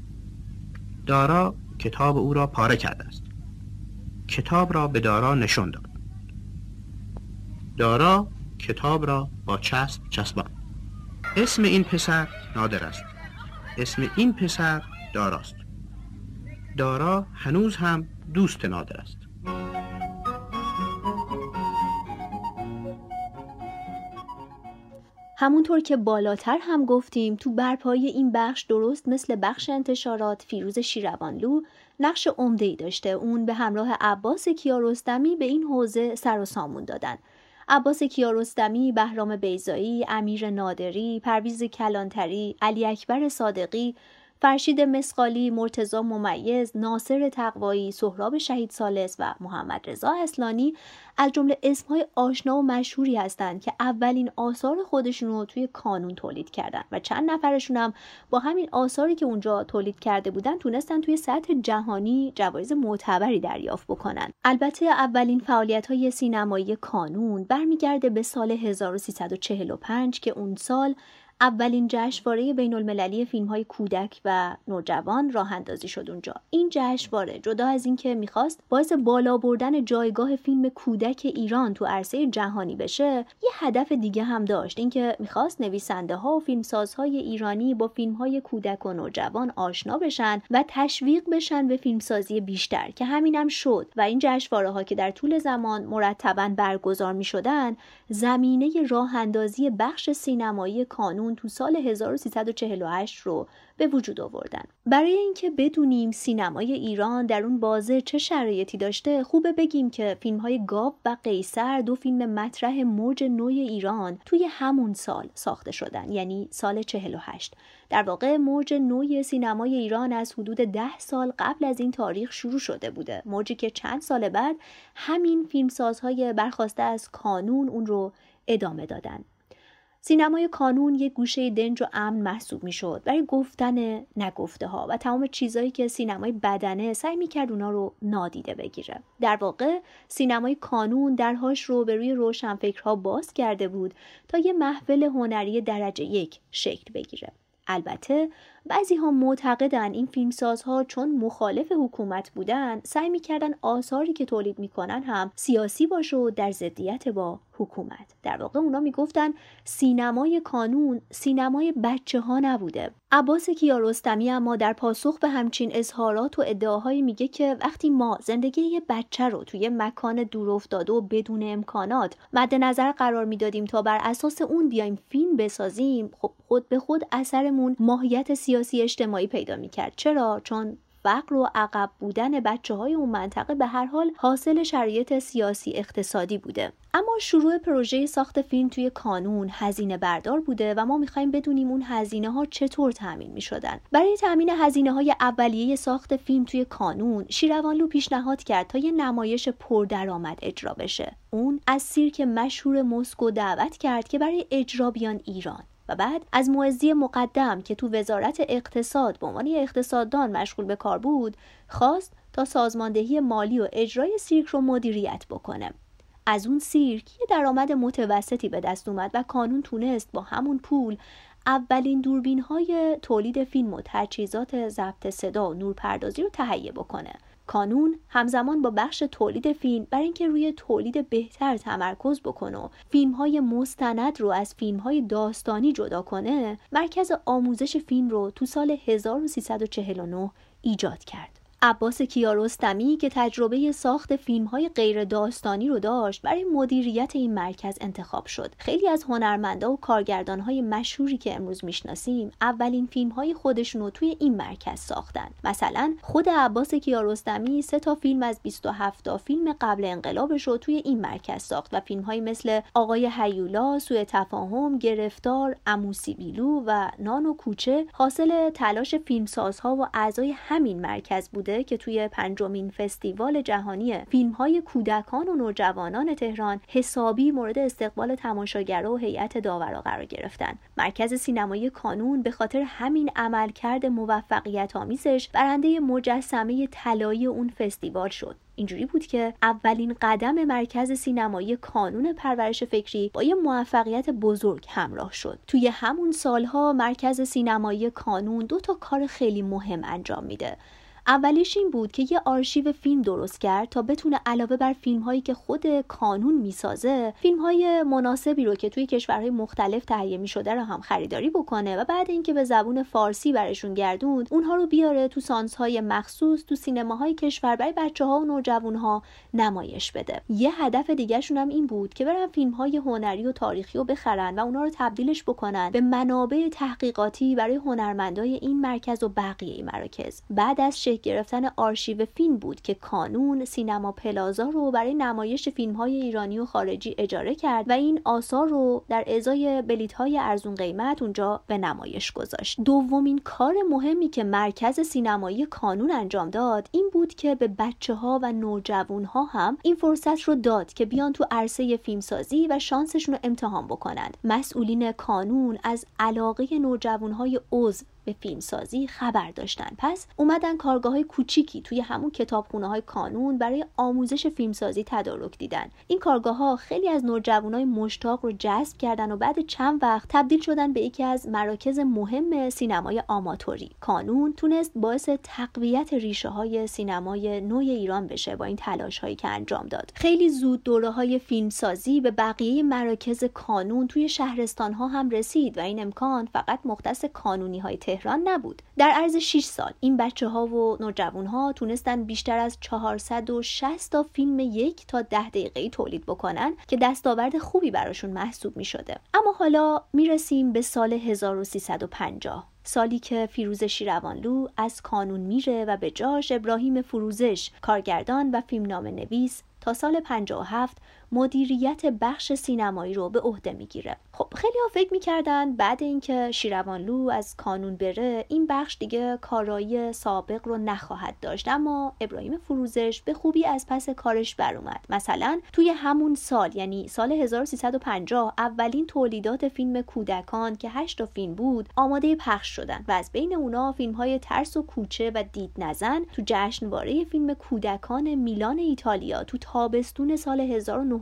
دارا کتاب او را پاره کرده است. کتاب را به دارا نشان داد. دارا کتاب را با چسب چسبان. اسم این پسر نادر است. اسم این پسر داراست. دارا هنوز هم دوست نادر است. همونطور که بالاتر هم گفتیم تو برپای این بخش درست مثل بخش انتشارات فیروز شیروانلو نقش عمده ای داشته. اون به همراه عباس کیارستمی به این حوزه سر و سامون دادن. عباس کیارستمی، بهرام بیزایی، امیر نادری، پرویز کلانتری، علی اکبر صادقی، فرشید مسقالی، مرتزا ممیز، ناصر تقوایی، سهراب شهید سالس و محمد رضا اصلانی از جمله اسمهای آشنا و مشهوری هستند که اولین آثار خودشون رو توی کانون تولید کردن و چند نفرشون هم با همین آثاری که اونجا تولید کرده بودن تونستن توی سطح جهانی جوایز معتبری دریافت بکنن. البته اولین فعالیت های سینمایی کانون برمیگرده به سال 1345 که اون سال اولین جشنواره بین المللی فیلم های کودک و نوجوان راه اندازی شد اونجا. این جشنواره جدا از اینکه می‌خواست باعث بالا بردن جایگاه فیلم کودک ایران تو عرصه جهانی بشه یه هدف دیگه هم داشت. اینکه می‌خواست نویسنده ها و فیلمسازهای ایرانی با فیلم های کودک و نوجوان آشنا بشن و تشویق بشن به فیلمسازی بیشتر که همینم هم شد. و این جشنواره ها که در طول زمان مرتبا برگزار می شدن زمینه راه اندازی بخش سینمایی کانون تو سال 1348 رو به وجود آوردن. برای اینکه بدونیم سینمای ایران در اون بازه چه شرایطی داشته خوبه بگیم که فیلم های گاب و قیصر دو فیلم مطرح موج نوی ایران توی همون سال ساخته شدن یعنی سال 48 در واقع موج نوی سینمای ایران از حدود ده سال قبل از این تاریخ شروع شده بوده. موجی که چند سال بعد همین فیلمسازهای برخواسته از کانون اون رو ادامه دادن. سینمای کانون یک گوشه دنج و امن محسوب می‌شد برای گفتن نگفته ها و تمام چیزهایی که سینمای بدنه سعی می‌کرد اونا رو نادیده بگیره. در واقع سینمای کانون درهاش رو به روی روشنفکرها باز کرده بود تا یه محفل هنری درجه یک شکل بگیره. البته بعضی ها معتقدن این فیلمسازها چون مخالف حکومت بودن سعی می‌کردن آثاری که تولید می‌کنن هم سیاسی باشه و در ضدیت با حکومت. در واقع اونا می‌گفتن سینمای کانون سینمای بچه ها نبوده. عباس کیارستمی اما در پاسخ به همچین اظهارات و ادعاهایی میگه که وقتی ما زندگی یه بچه رو توی مکان دورافتاده و بدون امکانات مد نظر قرار می‌دادیم تا بر اساس اون بیایم فیلم بسازیم خب خود به خود اثرمون ماهیت سیاسی اجتماعی پیدا می‌کرد. چرا؟ چون فقر و عقب بودن بچه های اون منطقه به هر حال حاصل شرایط سیاسی اقتصادی بوده. اما شروع پروژه ساخت فیلم توی کانون هزینه بردار بوده و ما می‌خوایم بدونیم اون هزینه ها چطور تامین می‌شدن. برای تامین هزینه های اولیه ساخت فیلم توی کانون شیروانلو پیشنهاد کرد تا یه نمایش پردرآمد اجرا بشه. اون از سیرک مشهور مسکو دعوت کرد که برای اجرا بیان ایران. و بعد از معزی مقدم که تو وزارت اقتصاد به عنوان اقتصاددان مشغول به کار بود خواست تا سازماندهی مالی و اجرای سیرک رو مدیریت بکنه. از اون سیرک یه درآمد متوسطی به دست اومد و کانون تونست با همون پول اولین دوربین های تولید فیلم و تجهیزات ضبط صدا و نورپردازی رو تهیه بکنه. کانون همزمان با بخش تولید فیلم برای اینکه روی تولید بهتر تمرکز بکنه و فیلم های مستند رو از فیلم های داستانی جدا کنه مرکز آموزش فیلم رو تو سال 1349 ایجاد کرد. عباس کیارستمی که تجربه ساخت فیلم های غیر داستانی رو داشت برای مدیریت این مرکز انتخاب شد. خیلی از هنرمندا و کارگردان های مشهوری که امروز می‌شناسیم اولین فیلم های خودشون رو توی این مرکز ساختن. مثلا خود عباس کیارستمی سه تا فیلم از 27 تا فیلم قبل انقلابش رو توی این مرکز ساخت و فیلم های مثل آقای هیولا سوء تفاهم گرفتار اموسی بیلو و نان و کوچه حاصل تلاش فیلمسازها و اعضای همین مرکز بود که توی پنجمین فستیوال جهانی فیلم های کودکان و نوجوانان تهران حسابی مورد استقبال تماشاگرها و هیئت داورا قرار گرفتن. مرکز سینمایی کانون به خاطر همین عملکرد موفقیت آمیزش برنده مجسمه طلایی اون فستیوال شد. اینجوری بود که اولین قدم مرکز سینمایی کانون پرورش فکری با یه موفقیت بزرگ همراه شد. توی همون سالها مرکز سینمایی کانون دو تا کار خیلی مهم انجام میده. اولیش این بود که یه آرشیو فیلم درست کرد تا بتونه علاوه بر فیلم هایی که خود کانون می‌سازه فیلم های مناسبی رو که توی کشورهای مختلف تهیه می شده رو هم خریداری بکنه و بعد اینکه به زبون فارسی برشون گردوند اونها رو بیاره تو سانس های مخصوص تو سینماهای کشور برای بچه ها و نوجوان ها نمایش بده. یه هدف دیگهشون هم این بود که برن فیلم های هنری و تاریخی رو بخرن و اونها رو تبدیلش بکنن به منابع تحقیقاتی برای هنرمندای این مرکز و بقیه مراکز. بعد از گرفتن آرشیو فیلم بود که کانون سینما پلازا رو برای نمایش فیلم های ایرانی و خارجی اجاره کرد و این آثار رو در ازای بلیت های ارزون قیمت اونجا به نمایش گذاشت. دومین کار مهمی که مرکز سینمایی کانون انجام داد این بود که به بچه ها و نوجوان ها هم این فرصت رو داد که بیان تو عرصه فیلمسازی و شانسشون رو امتحان بکنند. مسئولین کانون از علاقه نوجوان های عضو به فیلمسازی خبر داشتن. پس اومدن کارگاه های کوچیکی توی همون کتابخونه های کانون برای آموزش فیلمسازی تدارک دیدن. این کارگاه ها خیلی از های مشتاق رو جذب کردن و بعد چند وقت تبدیل شدن به یکی از مراکز مهم سینمای آماتوری. کانون تونست باعث تقویت ریشه های سینمای نو ایران بشه با این تلاش هایی که انجام داد. خیلی زود دوره های فیلمسازی به بقیه مراکز کانون توی شهرستان ها هم رسید و این امکان فقط مختص کانونی های نبود. در عرض 6 سال این بچه ها و نوجوان ها تونستن بیشتر از 460 تا فیلم یک تا ده دقیقه تولید بکنن که دستاورد خوبی براشون محسوب می شده اما حالا می‌رسیم به سال 1350 سالی که فیروز شیروانلو از کانون میره و به جاش ابراهیم فروزش کارگردان و فیلمنامه نویس تا سال 57 مدیریت بخش سینمایی رو به عهده می‌گیره. خب خیلی ها فکر می‌کردن بعد اینکه شیروانلو از کانون بره این بخش دیگه کارایی سابق رو نخواهد داشت. اما ابراهیم فروزش به خوبی از پس کارش بر اومد. مثلا توی همون سال یعنی سال 1350 اولین تولیدات فیلم کودکان که 8 تا فیلم بود آماده پخش شدن و از بین اونا فیلم های ترس و کوچه و دید نزن تو جشنواره فیلم کودکان میلان ایتالیا تو تابستون سال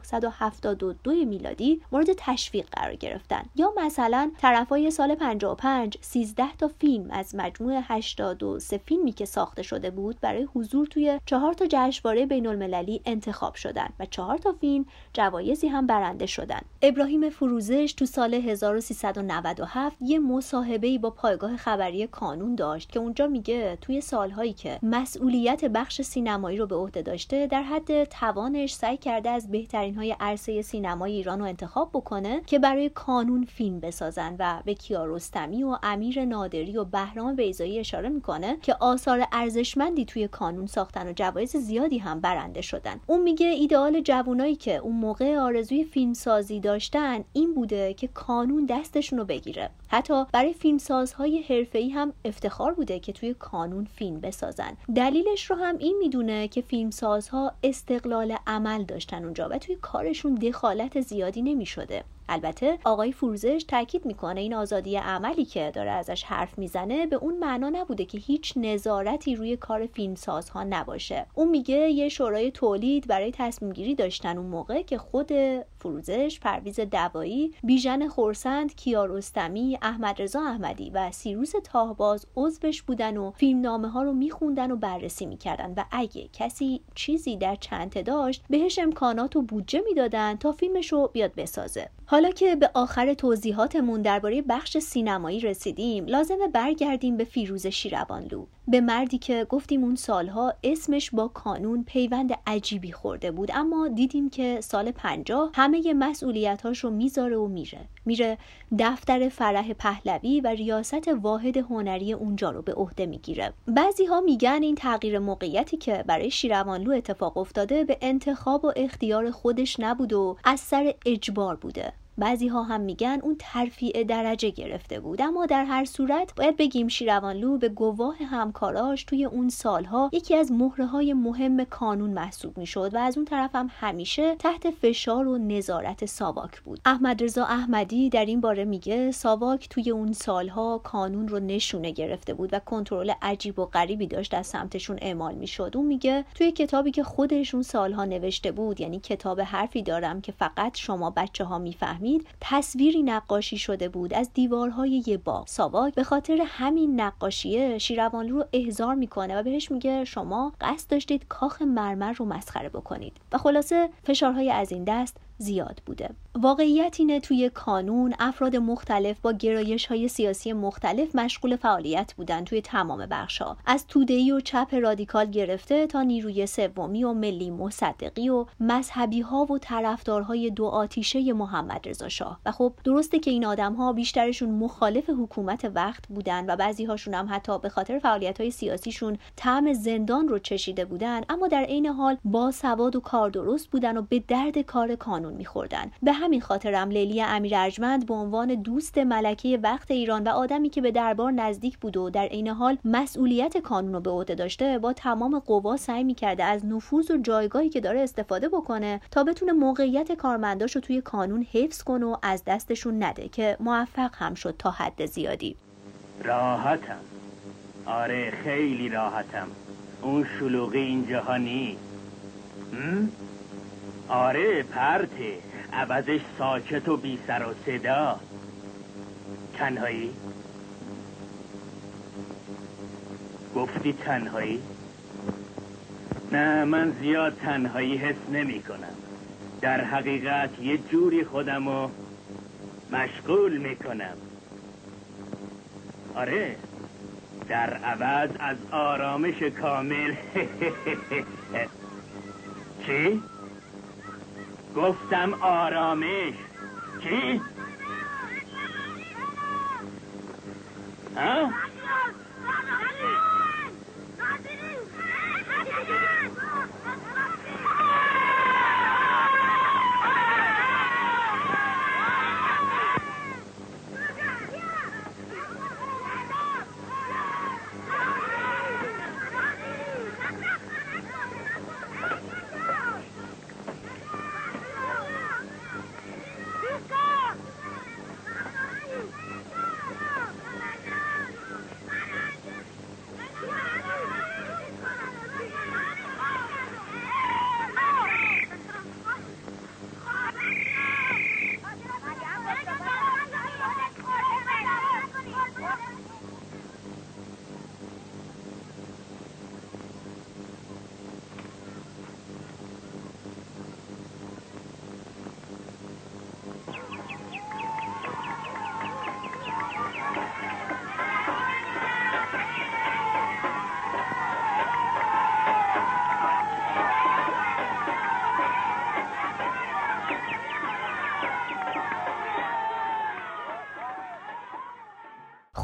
1972 میلادی مورد تشویق قرار گرفتن. یا مثلا طرفای سال 55 13 تا فیلم از مجموع 83 فیلمی که ساخته شده بود برای حضور توی چهار تا جشنواره بین المللی انتخاب شدن و چهار تا فیلم جوایزی هم برنده شدن. ابراهیم فروزش تو سال 1397 یه مصاحبه با پایگاه خبری کانون داشت که اونجا میگه توی سالهایی که مسئولیت بخش سینمایی رو به عهده داشته در حد توانش سعی کرده از بهترین های عرصه سینمای ایران رو انتخاب بکنه که برای کانون فیلم بسازن و به کیارستمی و امیر نادری و بهرام بیزایی اشاره می‌کنه که آثار ارزشمندی توی کانون ساختن و جوایز زیادی هم برنده شدن. اون میگه ایدئال جوانایی که اون موقع آرزوی فیلم سازی داشتن این بوده که کانون دستشون رو بگیره. حتی برای فیلمسازهای حرفه‌ای هم افتخار بوده که توی کانون فیلم بسازن. دلیلش رو هم این می‌دونه که فیلمسازها استقلال عمل داشتن اونجا و توی کارشون دخالت زیادی نمی‌شده. البته آقای فروزش تاکید می‌کنه این آزادی عملی که داره ازش حرف می‌زنه به اون معنا نبوده که هیچ نظارتی روی کار فیلمسازها نباشه. اون میگه یه شورای تولید برای تصمیم گیری داشتن اون موقع که خود فروزش پرویز دوایی بیژن خورسند کیارستمی احمد رضا احمدی و سیروس تاهباز عضوش بودن و فیلمنامه ها رو میخوندن و بررسی می‌کردن و اگه کسی چیزی در چنته داشت بهش امکانات و بودجه می‌دادن تا فیلمش رو بیاد بسازه. حالا که به آخر توضیحاتمون درباره بخش سینمایی رسیدیم لازمه برگردیم به فیروز شیروانلو. به مردی که گفتیم اون سالها اسمش با کانون پیوند عجیبی خورده بود اما دیدیم که سال پنجاه همه مسئولیتاش رو می‌ذاره و میره. میره دفتر فرح پهلوی و ریاست واحد هنری اونجا رو به عهده می‌گیره. بعضی ها میگن این تغییر موقعیتی که برای شیروانلو اتفاق افتاده به انتخاب و اختیار خودش نبود و از سر اجبار بوده. بعضی ها هم میگن اون ترفیع درجه گرفته بود. اما در هر صورت باید بگیم شیروانلو به گواه همکاراش توی اون سالها یکی از مهره های مهم کانون محسوب می‌شد و از اون طرف هم همیشه تحت فشار و نظارت ساواک بود. احمد رضا احمدی در این باره میگه ساواک توی اون سالها کانون رو نشونه گرفته بود و کنترل عجیب و غریبی داشت از سمتشون اعمال می‌شد. اون میگه توی کتابی که خودشون سالها نوشته بود یعنی کتاب حرفی دارم که فقط شما بچه ها می‌فهمید تصویری نقاشی شده بود از دیوارهای یه باغ. ساواک به خاطر همین نقاشیه شیروانلو رو احضار می‌کنه و بهش میگه شما قصد داشتید کاخ مرمر رو مسخره بکنید. و خلاصه فشارهای از این دست زیاد بوده. واقعیت اینه توی کانون افراد مختلف با گرایش های سیاسی مختلف مشغول فعالیت بودن توی تمام بخش ها از تودهی و چپ رادیکال گرفته تا نیروی سومی و ملی مصدقی و مذهبی ها و طرفدارهای دو آتیشه محمد رضا شاه. و خب درسته که این آدم ها بیشترشون مخالف حکومت وقت بودن و بعضی هاشون هم حتی به خاطر فعالیت های سیاسیشون طعم زندان رو چشیده بودن اما در عین حال با سواد و کار درست بودن و به درد کار کانون میخوردن. به همین خاطرم لیلی امیر ارجمند به عنوان دوست ملکه وقت ایران و آدمی که به دربار نزدیک بود و در عین حال مسئولیت کانون رو به عهده داشته با تمام قوا سعی می‌کرده از نفوذ و جایگاهی که داره استفاده بکنه تا بتونه موقعیت کارمنداش رو توی کانون حفظ کنه و از دستشون نده که موفق هم شد تا حد زیادی. راحتم. آره خیلی راحتم. اون شلوغی اینجاها نیست. آره پرته عوضش ساکت و بی سر و صدا. تنهایی؟ گفتی تنهایی؟ نه من زیاد تنهایی حس نمی کنم. در حقیقت یه جوری خودمو مشغول می کنم. آره در عوض از آرامش کامل. چی؟ گفتم آرامش چی؟ ها؟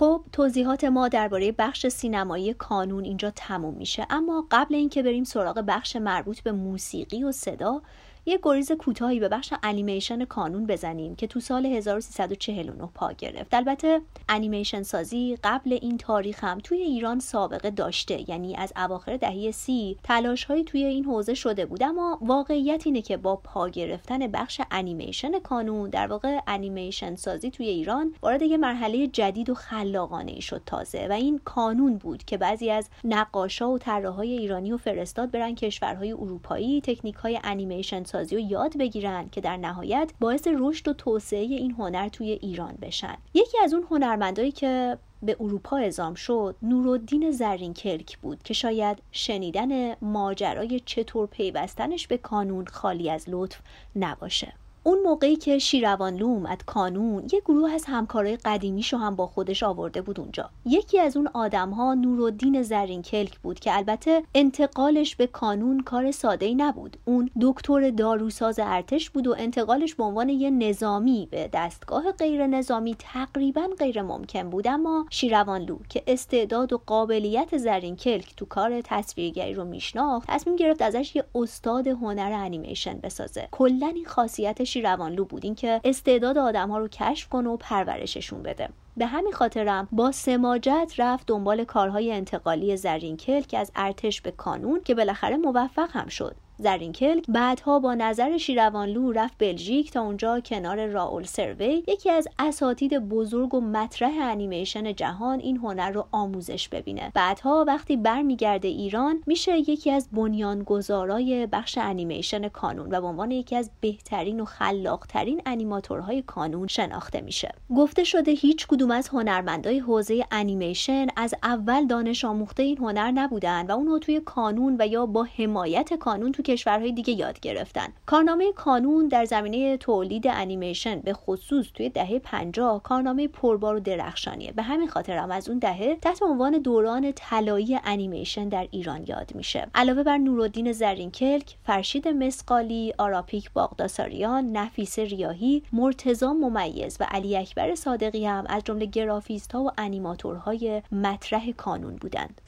خب توضیحات ما درباره بخش سینمایی کانون اینجا تموم میشه. اما قبل اینکه بریم سراغ بخش مربوط به موسیقی و صدا یه گریز کوتاهی به بخش انیمیشن کانون بزنیم که تو سال 1349 پا گرفت. البته انیمیشن سازی قبل این تاریخ هم توی ایران سابقه داشته یعنی از اواخر دهه سی تلاش هایی توی این حوزه شده بود. اما واقعیت اینه که با پا گرفتن بخش انیمیشن کانون در واقع انیمیشن سازی توی ایران وارد یه مرحله جدید و خلاقانه ای شد تازه و این کانون بود که بعضی از نقاشا و طراحهای ایرانی و فرستاد برن کشورهای اروپایی تکنیک های انیمیشن سازی رو یاد بگیرن که در نهایت باعث رشد و توسعه این هنر توی ایران بشن. یکی از اون هنرمندایی که به اروپا اعزام شد نورالدین زرین کلک بود که شاید شنیدن ماجرای چطور پیوستنش به کانون خالی از لطف نباشه. اون موقعی که شیروان اومد کانون یه گروه از همکارای قدیمیشو هم با خودش آورده بود اونجا. یکی از اون آدم ها نورالدین زرین کلک بود که البته انتقالش به کانون کار ساده ای نبود. اون دکتر داروساز ارتش بود و انتقالش به عنوان یه نظامی به دستگاه غیر نظامی تقریبا غیر ممکن بود. اما شیروانلو که استعداد و قابلیت زرین کلک تو کار تصویرگری رو میشناخت تصمیم گرفت ازش یه استاد هنر انیمیشن بسازه. کلا این خاصیت روانلو بود. اینکه استعداد آدم ها رو کشف کنه و پرورششون بده. به همین خاطرم با سماجت رفت دنبال کارهای انتقالی زرین که از ارتش به کانون که بالاخره موفق هم شد. کلک بعدها با نظر شیروانلو رفت بلژیک تا اونجا کنار راول سروی یکی از اساتید بزرگ و مطرح انیمیشن جهان این هنر رو آموزش ببینه. بعدها وقتی برمیگرده ایران میشه یکی از بنیانگذارای بخش انیمیشن کانون و به عنوان یکی از بهترین و خلاقترین انیماتورهای کانون شناخته میشه. گفته شده هیچ کدوم از هنرمندای حوزه انیمیشن از اول دانش آموخته این هنر نبودن و اونو توی کانون و یا با حمایت کانون تو کشورهای دیگه یاد گرفتن. کارنامه کانون در زمینه تولید انیمیشن به خصوص توی دهه 50 کارنامه پربار و درخشانیه. به همین خاطر هم از اون دهه تحت عنوان دوران طلایی انیمیشن در ایران یاد میشه. علاوه بر نورالدین زرین‌کلک فرشید مسقالی آراپیک باغداساریان نفیسه ریاحی مرتضی ممیز و علی اکبر صادقی هم از جمله گرافیست ها و انیماتورهای مطرح کانون بودند.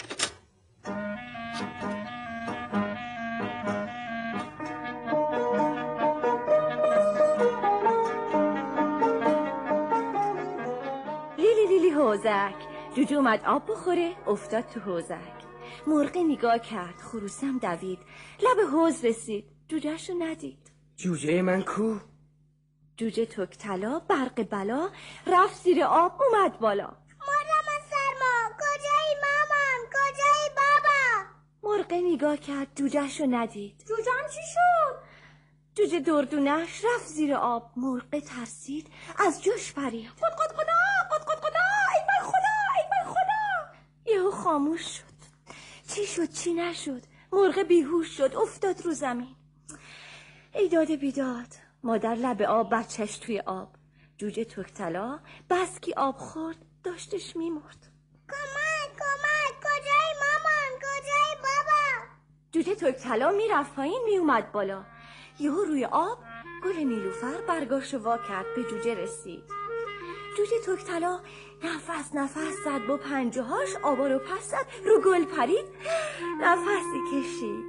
حوزک. جوجو اومد آب بخوره افتاد تو حوزک. مرغ نگاه کرد خروسم دوید. لب حوز رسید. جوجهشو ندید. جوجه من کو؟ جوجه تک طلا برق بلا رفت زیر آب اومد بالا. مردم از سرما. کجایی مامان؟ کجایی بابا؟ مرغ نگاه کرد جوجهشو ندید. جوجم چی شد؟ جوجه دردونش رفت زیر آب. مرغ ترسید از جوش پرید قد قد قدا قد قد قدا ای من خدا ای من خدا یهو خاموش شد. چی شد چی نشد؟ مرغ بیهوش شد افتاد رو زمین. ای داد بیداد مادر لب آب بچهش توی آب. جوجه تکتلا بس کی آب خورد داشتش میمرد. کمک کمک کجایی مامان؟ کجایی بابا؟ جوجه تکتلا می‌رفت پایین میومد بالا. یهو روی آب گل نیلوفر برگاشو وا کرد به جوجه رسید. جوجه تکتلا نفس نفس زد با پنجهاش آبا رو پس زد. رو گل پرید. نفسی کشید.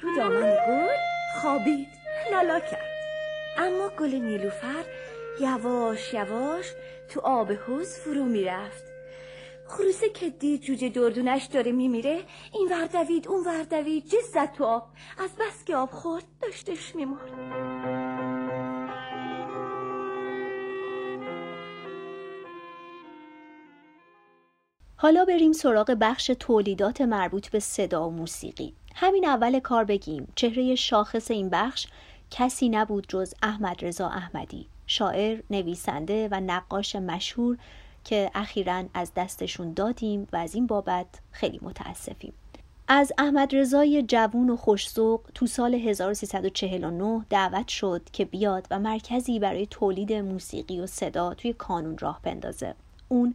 رو دامن گل خوابید. لالا کرد. اما گل نیلوفر یواش یواش تو آب حوز فرو می‌رفت. خروسه که دید جوجه دردونش داره میمیره این وردوید اون وردوید جز زد تو آب. از بس که آب خورد داشتش میمرد. حالا بریم سراغ بخش تولیدات مربوط به صدا و موسیقی. همین اول کار بگیم. چهره شاخص این بخش کسی نبود جز احمد رضا احمدی شاعر، نویسنده و نقاش مشهور که اخیرا از دستشون دادیم و از این بابت خیلی متاسفیم. از احمد رضای جوون و خوشزوق تو سال 1349 دعوت شد که بیاد و مرکزی برای تولید موسیقی و صدا توی کانون راه بندازه. اون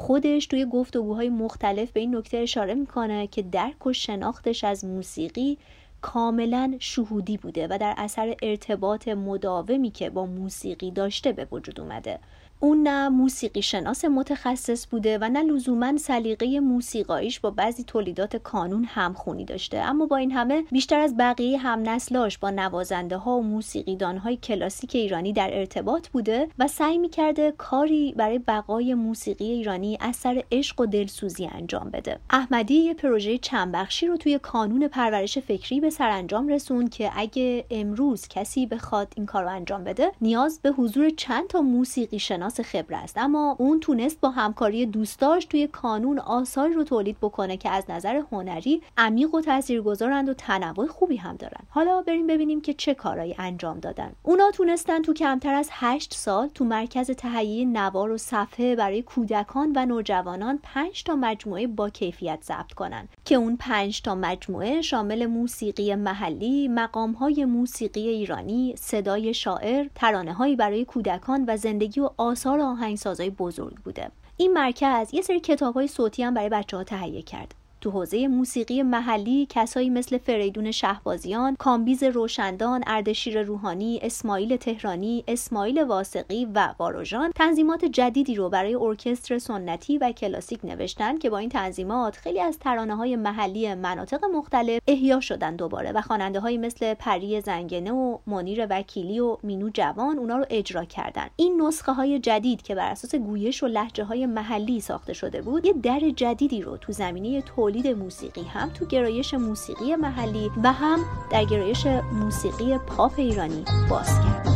خودش توی گفتگوهای مختلف به این نکته اشاره می‌کنه که درک و شناختش از موسیقی کاملا شهودی بوده و در اثر ارتباط مداومی که با موسیقی داشته به وجود اومده. اون نه موسیقی شناس متخصص بوده و نه لزوما سلیقه موسیقاییش با بعضی تولیدات کانون همخونی داشته. اما با این همه بیشتر از بقیه هم نسلاش با نوازنده ها و موسیقیدان های کلاسیک ایرانی در ارتباط بوده و سعی می‌کرده کاری برای بقای موسیقی ایرانی اثر عشق و دلسوزی انجام بده. احمدی یه پروژه چند بخشی رو توی کانون پرورش فکری به سرانجام رسون که اگه امروز کسی بخواد این کار رو انجام بده نیاز به حضور چند تا موسیقی شناس خبره است. اما اون تونست با همکاری دوستاش توی کانون آثاری رو تولید بکنه که از نظر هنری عمیق و تاثیرگذارند و تنوع خوبی هم دارن. حالا بریم ببینیم که چه کارایی انجام دادن. اونا تونستن تو کمتر از 8 سال تو مرکز تهیه نوار و صفحه برای کودکان و نوجوانان 5 تا مجموعه با کیفیت ضبط کنن که اون 5 تا مجموعه شامل موسیقی محلی، مقام های موسیقی ایرانی، صدای شاعر، ترانه برای کودکان و زندگی و آثار آهنگسازای بزرگ بوده. این مرکز یه سری کتاب های صوتی هم برای بچه ها تهیه کرد. تو حوزه موسیقی محلی کسایی مثل فریدون شهبازیان، کامبیز روشن‌روان، اردشیر روحانی، اسماعیل تهرانی، اسماعیل واثقی و واروژان تنظیمات جدیدی رو برای ارکستر سنتی و کلاسیک نوشتن که با این تنظیمات خیلی از ترانه های محلی مناطق مختلف احیا شدن دوباره و خواننده مثل پری زنگنه و منیر وکیلی و مینو جوان اونا رو اجرا کردن. این نسخه های جدید که بر اساس گویش و لهجه های محلی ساخته شده بود یه در جدیدی رو تو زمینه موسیقی هم تو گرایش موسیقی محلی و هم در گرایش موسیقی پاپ ایرانی باز کرد.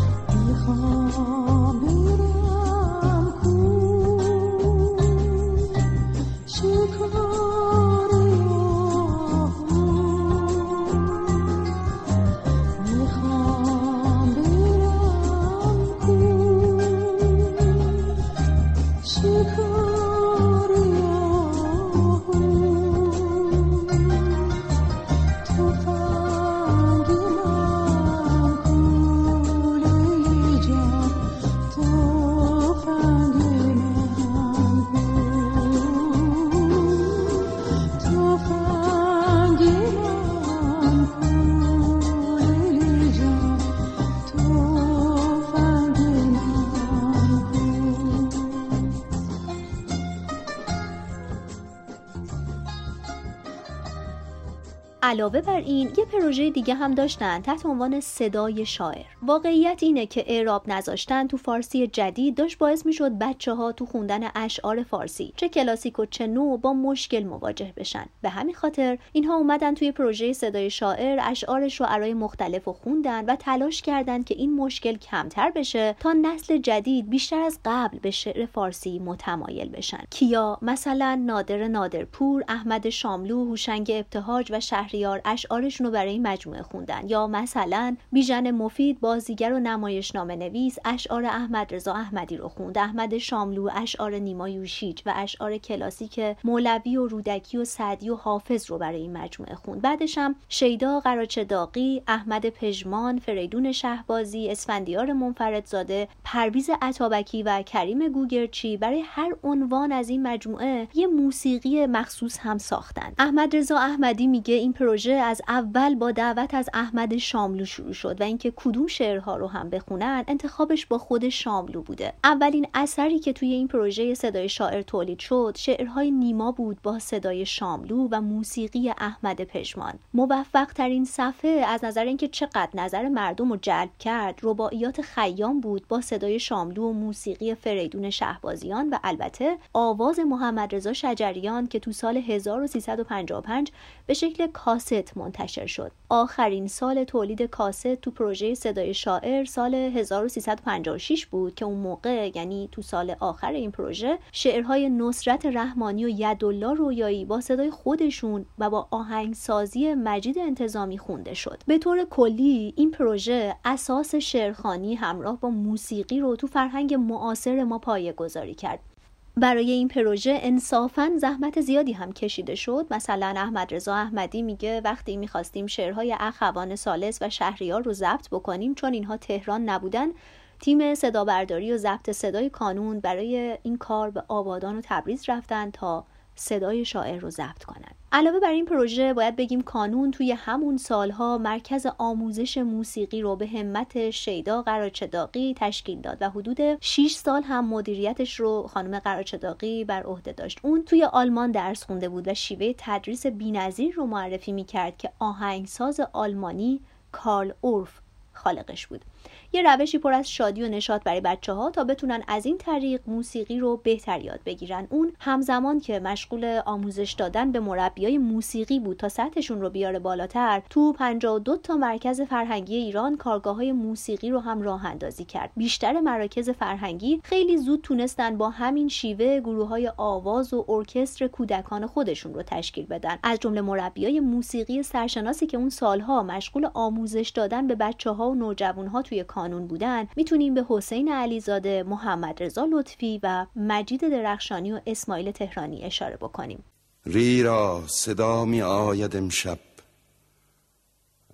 علاوه بر این یه پروژه دیگه هم داشتن تحت عنوان صدای شاعر. واقعیت اینه که اعراب نذاشتن تو فارسی جدید داشت باعث می‌شد بچه ها تو خوندن اشعار فارسی چه کلاسیک و چه نو با مشکل مواجه بشن. به همین خاطر اینها اومدن توی پروژه صدای شاعر اشعار شعرهای مختلف و خوندن و تلاش کردن که این مشکل کمتر بشه تا نسل جدید بیشتر از قبل به شعر فارسی متمایل بشن. کیا؟ مثلا نادر نادرپور احمد شاملو هوشنگ ابتهاج و شهریار اشعارشون رو برای این مجموعه خوندن. یا مثلا بیژن مفید بازیگر و نمایشنامه نویس اشعار احمد رضا احمدی رو خوند. احمد شاملو اشعار نیما یوشیج و اشعار کلاسیک مولوی و رودکی و سعدی و حافظ رو برای این مجموعه خوند. بعدش هم شیدا قراچه داقی احمد پژمان فریدون شهبازی اسفندیار منفردزاده پرویز عطابکی و کریم گوگرچی برای هر عنوان از این مجموعه یه موسیقی مخصوص هم ساختن. احمد رضا احمدی میگه این پروژه از اول با دعوت از احمد شاملو شروع شد و اینکه کدوم شعرها رو هم بخونن انتخابش با خود شاملو بوده. اولین اثری که توی این پروژه صدای شاعر تولید شد شعرهای نیما بود با صدای شاملو و موسیقی احمد پژمان موفق ترین صفحه از نظر اینکه چقدر نظر مردم رو جلب کرد رباعیات خیام بود با صدای شاملو و موسیقی فریدون شهبازیان و البته آواز محمد رضا شجریان که تو سال 1355 به شکل کاست منتشر شد. آخرین سال تولید کاست تو پروژه صدای شاعر سال 1356 بود که اون موقع یعنی تو سال آخر این پروژه شعرهای نصرت رحمانی و یدالله رویایی با صدای خودشون و با آهنگسازی مجید انتظامی خونده شد. به طور کلی این پروژه اساس شعرخانی همراه با موسیقی رو تو فرهنگ معاصر ما پایه گذاری کرد. برای این پروژه انصافا زحمت زیادی هم کشیده شد. مثلا احمد رضا احمدی میگه وقتی می‌خواستیم شعرهای اخوان سالس و شهریار رو ضبط بکنیم چون اینها تهران نبودن تیم صدا برداری و ضبط صدای کانون برای این کار به آبادان و تبریز رفتن تا صدای شاعر رو ضبط کنند علاوه بر این پروژه باید بگیم کانون توی همون سالها مرکز آموزش موسیقی رو به همت شیدا قراچداقی تشکیل داد و حدود 6 سال هم مدیریتش رو خانم قراچداقی بر عهده داشت. اون توی آلمان درس خونده بود و شیوه تدریس بینظیر رو معرفی می‌کرد که آهنگساز آلمانی کارل اورف خالقش بود. یه روشی پر از شادی و نشاط برای بچه ها تا بتونن از این طریق موسیقی رو بهتر یاد بگیرن. اون همزمان که مشغول آموزش دادن به مربیای موسیقی بود تا سطحشون رو بیاره بالاتر تو 52 تا مرکز فرهنگی ایران کارگاه های موسیقی رو هم راه اندازی کرد. بیشتر مراکز فرهنگی خیلی زود تونستن با همین شیوه گروه های آواز و ارکستر کودکان خودشون رو تشکیل بدن. از جمله مربیای موسیقی سرشناسی که اون سالها مشغول آموزش دادن به بچه ها و نوجوان ها توی کانون بودن می‌تونیم به حسین علیزاده، محمد رضا لطفی و مجید درخشانی و اسماعیل تهرانی اشاره بکنیم. ریرا صدا می آید امشب.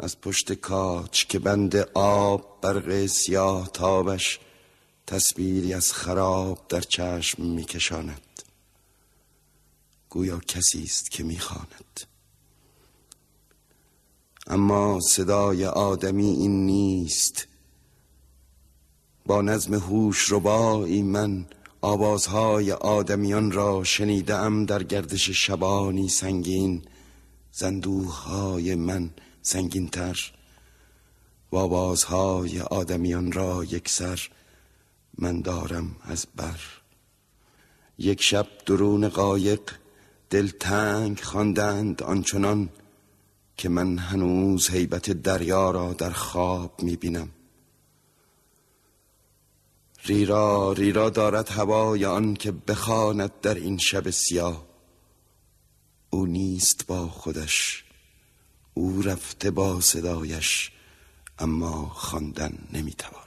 از پشت کاچ که بند آب برق سیاه تابش تصویری از خراب در چشم میکشاند. گویا کسی است که می‌خواند. اما صدای آدمی این نیست. با نظم هوش ربایی من آوازهای آدمیان را شنیدم در گردش شبانی سنگین. زندوهای من سنگین تر و آوازهای آدمیان را یک سر من دارم از بر. یک شب درون قایق دلتنگ خواندند آنچنان که من هنوز حیبت دریا را در خواب می‌بینم. ریرا ریرا دارد هوای آن که بخواند در این شب سیاه. او نیست با خودش او رفته با صدایش اما خواندن نمی‌تواند.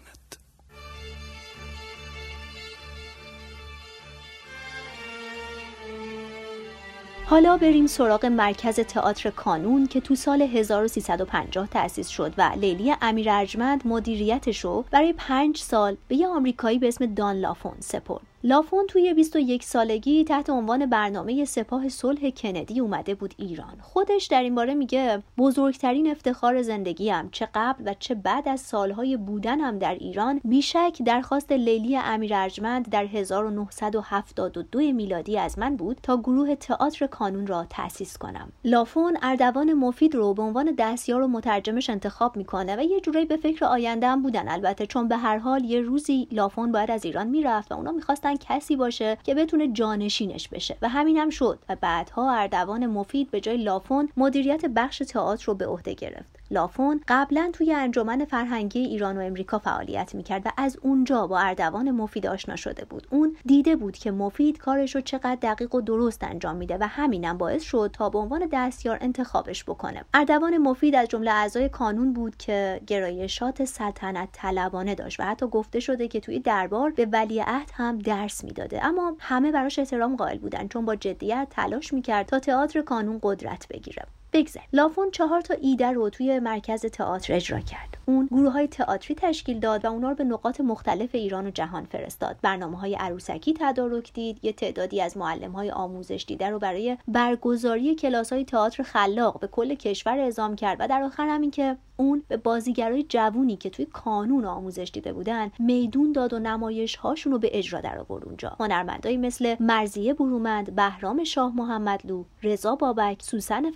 حالا بریم سراغ مرکز تئاتر کانون که تو سال 1350 تأسیس شد و لیلی امیر ارجمند مدیریتش رو برای پنج سال به یه آمریکایی به اسم دان لافون سپرد. لافون توی 21 سالگی تحت عنوان برنامه سپاه صلح کندی اومده بود ایران. خودش در این باره میگه بزرگترین افتخار زندگیم چه قبل و چه بعد از سالهای بودنم در ایران بیشک درخواست لیلی امیر ارجمند در 1972 میلادی از من بود تا گروه تئاتر کانون را تأسیس کنم. لافون اردوان مفید رو به عنوان دستیار و مترجمش انتخاب می‌کنه و یه جورایی به فکر آینده بودن. البته چون به هر حال یه روزی لافون باید از ایران می‌رفت و اونا کسی باشه که بتونه جانشینش بشه. و همین هم شد. و بعدها اردوان مفید به جای لافون مدیریت بخش تئاتر رو به عهده گرفت. لافون قبلا توی انجمن فرهنگی ایران و امریکا فعالیت می‌کرد و از اونجا با اردوان مفید آشنا شده بود. اون دیده بود که مفید کارش رو چقدر دقیق و درست انجام میده و همینم باعث شد تا به عنوان دستیار انتخابش بکنه. اردوان مفید از جمله اعضای کانون بود که گرایشات سلطنت طلبانه داشت و حتی گفته شده که توی دربار به ولیعهد هم درس می‌داده. اما همه براش احترام قائل بودن چون با جدیت تلاش می‌کرد تا تئاتر کانون قدرت بگیره. بگذر لافون چهار تا ایده رو توی مرکز تئاتر اجرا کرد. اون گروه های تئاتری تشکیل داد و اونا رو به نقاط مختلف ایران و جهان فرستاد. برنامه های عروسکی تدارک دید یه تعدادی از معلم های آموزش دیده رو برای برگزاری کلاس های تئاتر خلاق به کل کشور اعزام کرد و در آخر همین که اون به بازیگرای جوونی که توی کانون آموزش دیده بودن میدون داد و نمایش هاشون رو به اجرا در آورد اونجا. هنرمندایی مثل مرزیه برومند بهرام شاه محمدلو رضا بابک سوسن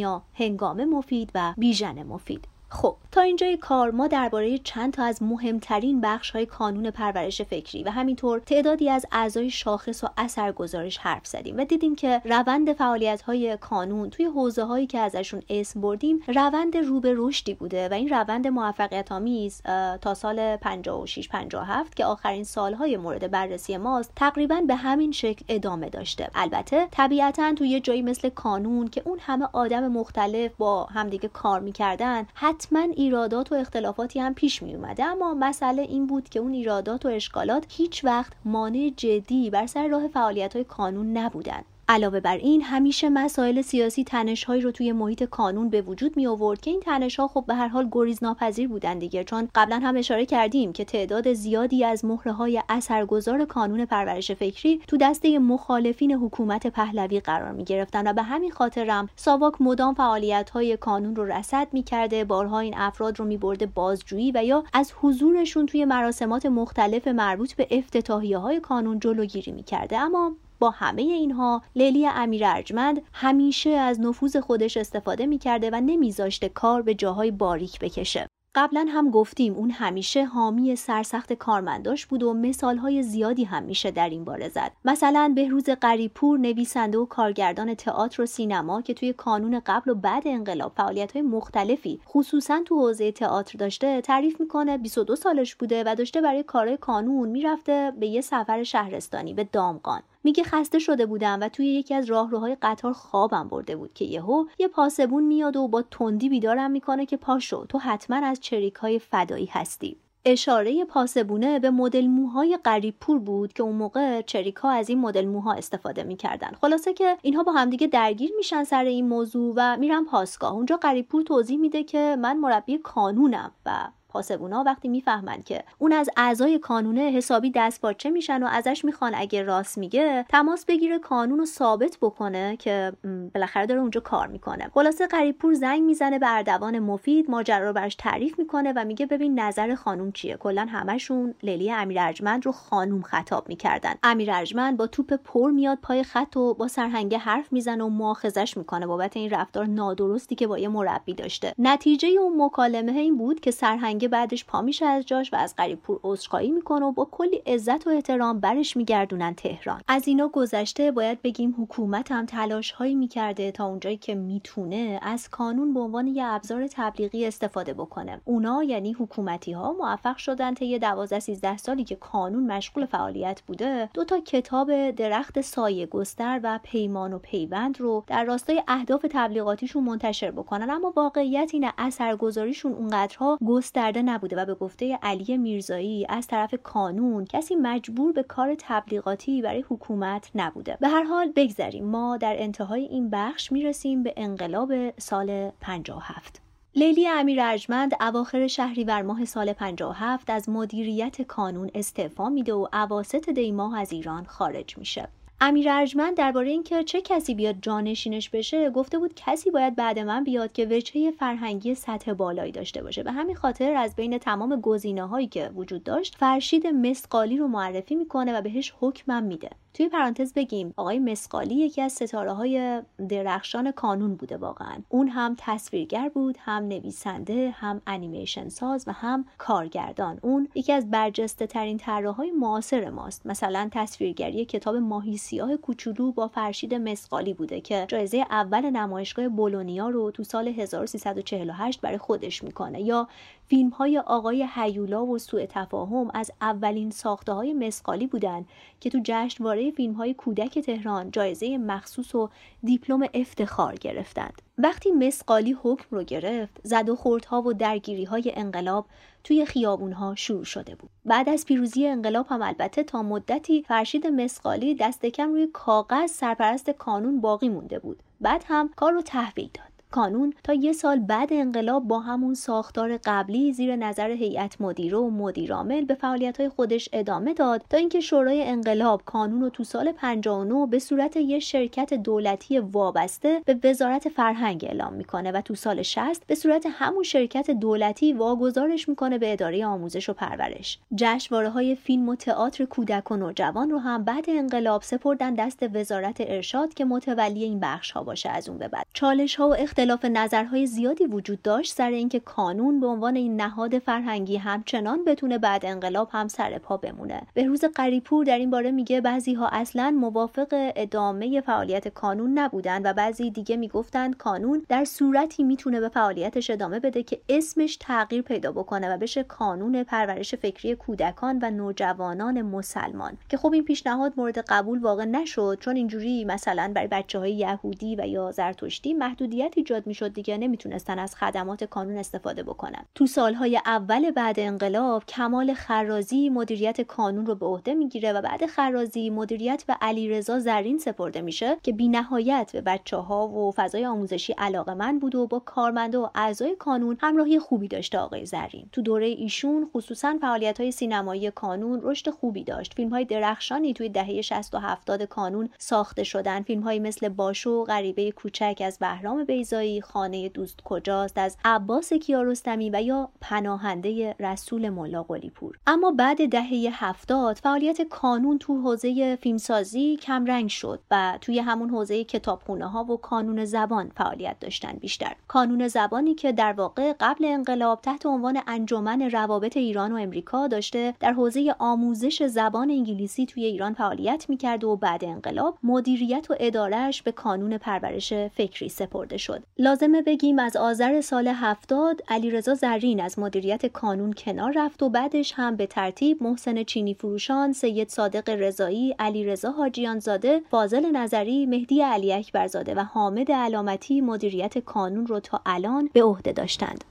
فرخنیا هنگام مفید و بیژن مفید. خب تا اینجای کار ما درباره چند تا از مهمترین بخش های کانون پرورش فکری و همینطور تعدادی از اعضای شاخص و اثرگذارش حرف زدیم و دیدیم که روند فعالیت های کانون توی حوزه هایی که ازشون اسم بردیم روند رو به رشدی بوده و این روند موفقیت آمیز تا سال 56 57 که آخرین سالهای مورد بررسی ماست تقریبا به همین شکل ادامه داشته. البته طبیعتا توی جایی مثل کانون که اون همه آدم مختلف با همدیگه کار می‌کردن حتما ایرادات و اختلافاتی هم پیش می اومده. اما مسئله این بود که اون ایرادات و اشکالات هیچ وقت مانع جدی بر سر راه فعالیت های کانون نبودن. علاوه بر این همیشه مسائل سیاسی تنشهایی رو توی محیط کانون به وجود می آورد که این تنش ها خب به هر حال گریز ناپذیر بودن دیگه. چون قبلا هم اشاره کردیم که تعداد زیادی از مهره های اثرگذار کانون پرورش فکری تو دسته مخالفین حکومت پهلوی قرار می گرفتن و به همین خاطرم ساواک مدام فعالیت های کانون رو رصد می کرده بارها این افراد رو می بازجویی و یا از حضورشون توی مراسمات مختلف مربوط به افتتاحیه های کانون جلوگیری می کرده اما با همه اینها لیلی امیر ارجمند همیشه از نفوذ خودش استفاده می‌کرده و نمیذاشته کار به جاهای باریک بکشه. قبلا هم گفتیم اون همیشه حامی سرسخت کارمنداش بود و مثالهای زیادی هم میشه در این باره زد. مثلا بهروز قریپور نویسنده و کارگردان تئاتر و سینما که توی کانون قبل و بعد انقلاب فعالیت های مختلفی خصوصا تو حوزه تئاتر داشته تعریف می‌کنه 22 سالش بوده و داشته برای کارهای کانون می‌رفته به یه سفر شهرستانی به دامغان. میگه خسته شده بودم و توی یکی از راهروهای قطار خوابم برده بود که یهو یه پاسبون میاد و با تندی بیدارم می‌کنه که پاشو تو حتما از چریک های فدایی هستی. اشاره پاسبونه به مدل موهای قریب پور بود که اون موقع چریک ها از این مدل موها استفاده می‌کردن. خلاصه که اینها با همدیگه درگیر میشن سر این موضوع و میرن پاسگاه. اونجا قریب پور توضیح میده که من مربی کانونم و پاسبونا وقتی می‌فهمند که اون از اعضای کانونه حسابی دست باچه میشن و ازش می‌خوان اگه راست میگه تماس بگیره کانون رو ثابت بکنه که بالاخره داره اونجا کار می‌کنه. خلاصه قریبپور زنگ می‌زنه به اردوان مفید ماجرا رو برش تعریف می‌کنه و میگه ببین نظر خانوم چیه؟ کلا همشون لیلی امیر ارجمند رو خانوم خطاب می‌کردن. امیر ارجمند با توپ پر میاد پای خط و با سرهنگه حرف می‌زنه و مؤاخذش می‌کنه بابت این رفتار نادرستی که با یه مربی داشته. نتیجه اون مکالمه این بود که سرهنگ رنگ بعدش پا میشه از جاش و از قریب پور عذرخواهی می‌کنه و با کلی عزت و احترام برش میگردونن تهران. از اینا گذشته باید بگیم حکومت هم تلاش هایی می‌کرده تا اونجایی که می‌تونه از کانون به عنوان یه ابزار تبلیغی استفاده بکنه. اونا یعنی حکومتی ها موفق شدن طی 12 13 سالی که کانون مشغول فعالیت بوده دو تا کتاب درخت سایه گستر و پیمان و پیوند رو در راستای اهداف تبلیغاتیشون منتشر بکنن. اما واقعیت اینه اثرگذاریشون اونقدرها گستر نبوده و به گفته علی میرزایی از طرف کانون کسی مجبور به کار تبلیغاتی برای حکومت نبوده. به هر حال بگذریم. ما در انتهای این بخش می‌رسیم به انقلاب سال 57 لیلی امیر ارجمند اواخر شهریور ماه سال 57 از مدیریت کانون استعفا میده و اواسط دی ماه از ایران خارج میشه. امیر ارجمند درباره اینکه چه کسی بیاد جانشینش بشه گفته بود کسی باید بعد من بیاد که وجهه فرهنگی سطح بالایی داشته باشه. به همین خاطر از بین تمام گزینه هایی که وجود داشت فرشید مسقالی رو معرفی می‌کنه و بهش حکمم میده. توی پرانتز بگیم آقای مسقالی یکی از ستاره های درخشان کانون بوده واقعا. اون هم تصویرگر بود هم نویسنده هم انیمیشن ساز و هم کارگردان. اون یکی از برجسته ترین طراحهای معاصر ماست. مثلا تصویرگری کتاب ماهی سیاه کوچولو با فرشید مسقالی بوده که جایزه اول نمایشگاه بولونیا رو تو سال 1348 برای خودش می‌کنه. یا فیلم های آقای هیولا و سوء تفاهم از اولین ساخته های مسقالی بودند که تو جشنواره فیلم های کودک تهران جایزه مخصوص و دیپلم افتخار گرفتند. وقتی مسقالی حکم رو گرفت زد و خوردها و درگیری های انقلاب توی خیابونها شروع شده بود. بعد از پیروزی انقلاب هم البته تا مدتی فرشید مسقالی دست کم روی کاغذ سرپرست کانون باقی مونده بود. بعد هم کار رو تحویل داد. کانون تا یه سال بعد انقلاب با همون ساختار قبلی زیر نظر هیئت مدیره و مدیرعامل به فعالیت های خودش ادامه داد تا اینکه شورای انقلاب کانون رو تو سال 59 به صورت یه شرکت دولتی وابسته به وزارت فرهنگ اعلام می‌کنه و تو سال 60 به صورت همون شرکت دولتی واگذارش می‌کنه به اداره آموزش و پرورش. جشنواره های فیلم و تئاتر کودک و نوجوان رو هم بعد انقلاب سپردن دست وزارت ارشاد که متولی این بخش ها باشه از اون به بعد. چالش ها و اختلاف نظرهای زیادی وجود داشت سر اینکه کانون به عنوان این نهاد فرهنگی همچنان بتونه بعد انقلاب هم سر پا بمونه. به روز قریپور در این باره میگه بعضی ها اصلا موافق ادامه فعالیت کانون نبودن و بعضی دیگه می‌گفتند کانون در صورتی می‌تونه به فعالیتش ادامه بده که اسمش تغییر پیدا بکنه و بشه کانون پرورش فکری کودکان و نوجوانان مسلمان. که خب این پیشنهاد مورد قبول واقع نشد چون اینجوری مثلا برای بچه های یهودی و یا زرتشتی محدودیتی ایجاد می‌شد دیگه نمی‌تونستن از خدمات کانون استفاده بکنن. تو سالهای اول بعد انقلاب کمال خرازی مدیریت کانون رو به عهده می‌گیره و بعد خرازی مدیریت به علیرضا زرین سپرده میشه که بینهایت به بچه ها و فضای آموزشی علاقه من بود و با کارمنده و اعضای کانون همراهی خوبی داشته آقای زرین. تو دوره ایشون خصوصا فعالیت های سینمایی کانون رشد خوبی داشت. فیلم های درخشانی توی دهه 60 و 70 کانون ساخته شدن. فیلم های مثل باشو غریبه کوچک از بهرام بیزایی خانه دوست کجاست از عباس کیارستمی و یا پناهنده رسول ملا قلیپور. اما بعد دهه 70 فعالیت کانون تو حوزه فیلمسازی کمرنگ شد و توی همون حوزه کتابخونه ها و کانون زبان فعالیت داشتن بیشتر. کانون زبانی که در واقع قبل انقلاب تحت عنوان انجمن روابط ایران و امریکا داشته در حوزه آموزش زبان انگلیسی توی ایران فعالیت می‌کرد و بعد انقلاب مدیریت و ادارهش به کانون پرورش فکری سپرده شد. لازمه بگیم از آذر سال 70 علیرضا زرین از مدیریت کانون کنار رفت و بعدش هم به ترتیب محسن چینی فروشان سید صادق رضایی علیرضا حاجیان زاده فاضل نظری مهدی علی اکبرزاده و حامد علامتی مدیریت کانون رو تا الان به عهده داشتند.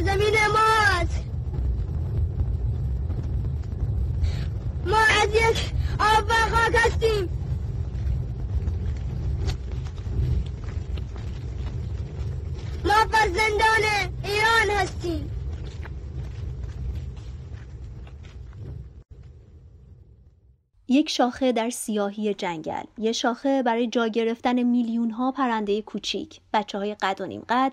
سرزمین ماست. ما از یک آب و خاک هستیم. ما فرزندان ایران هستیم. یک شاخه در سیاهی جنگل یه شاخه برای جا گرفتن میلیون ها پرنده کوچیک. بچه های قد و نیم قد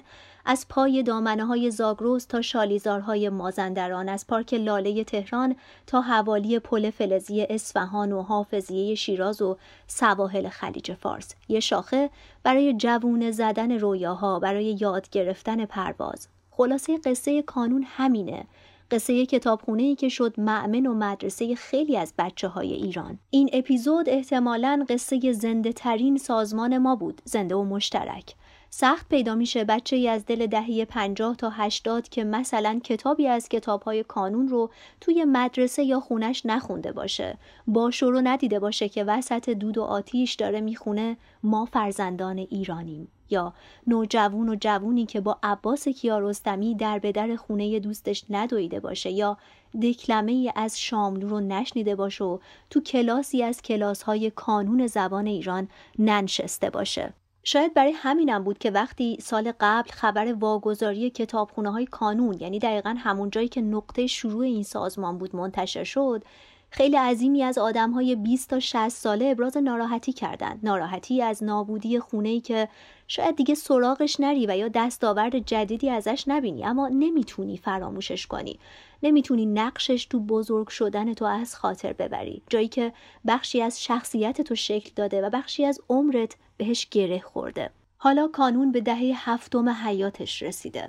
از پای دامنه های زاگروز تا شالیزارهای مازندران از پارک لاله تهران تا حوالی پل فلزی اصفهان و حافظیه شیراز و سواحل خلیج فارس. یه شاخه برای جوون زدن رویاها برای یاد گرفتن پرواز. خلاصه قصه کانون همینه. قصه کتابخونه ای که شد معمن و مدرسه خیلی از بچه های ایران. این اپیزود احتمالا قصه زنده ترین سازمان ما بود زنده و مشترک. سخت پیدا میشه بچه ای از دل دهه 50 تا 80 که مثلا کتابی از کتابهای کانون رو توی مدرسه یا خونش نخونده باشه. باشو رو ندیده باشه که وسط دود و آتیش داره می‌خونه ما فرزندان ایرانیم. یا نوجوون و جوونی که با عباس کیارستمی در به در خونه دوستش ندویده باشه یا دکلمه ای از شاملو رو نشنیده باشه و تو کلاسی از کلاس های کانون زبان ایران ننشسته باشه. شاید برای همینم بود که وقتی سال قبل خبر واگذاری کتابخونه های کانون یعنی دقیقا همون جایی که نقطه شروع این سازمان بود منتشر شد خیلی عظیمی از آدم های 20 تا 60 ساله ابراز ناراحتی کردند. ناراحتی از نابودی خونه ای که شاید دیگه سراغش نری و یا دستاورد جدیدی ازش نبینی. اما نمی‌تونی فراموشش کنی. نمی‌تونی نقشش تو بزرگ شدن تو از خاطر ببری. جایی که بخشی از شخصیت تو شکل داده و بخشی از عمرت بهش گره خورده. حالا کانون به دهه هفتم حیاتش رسیده.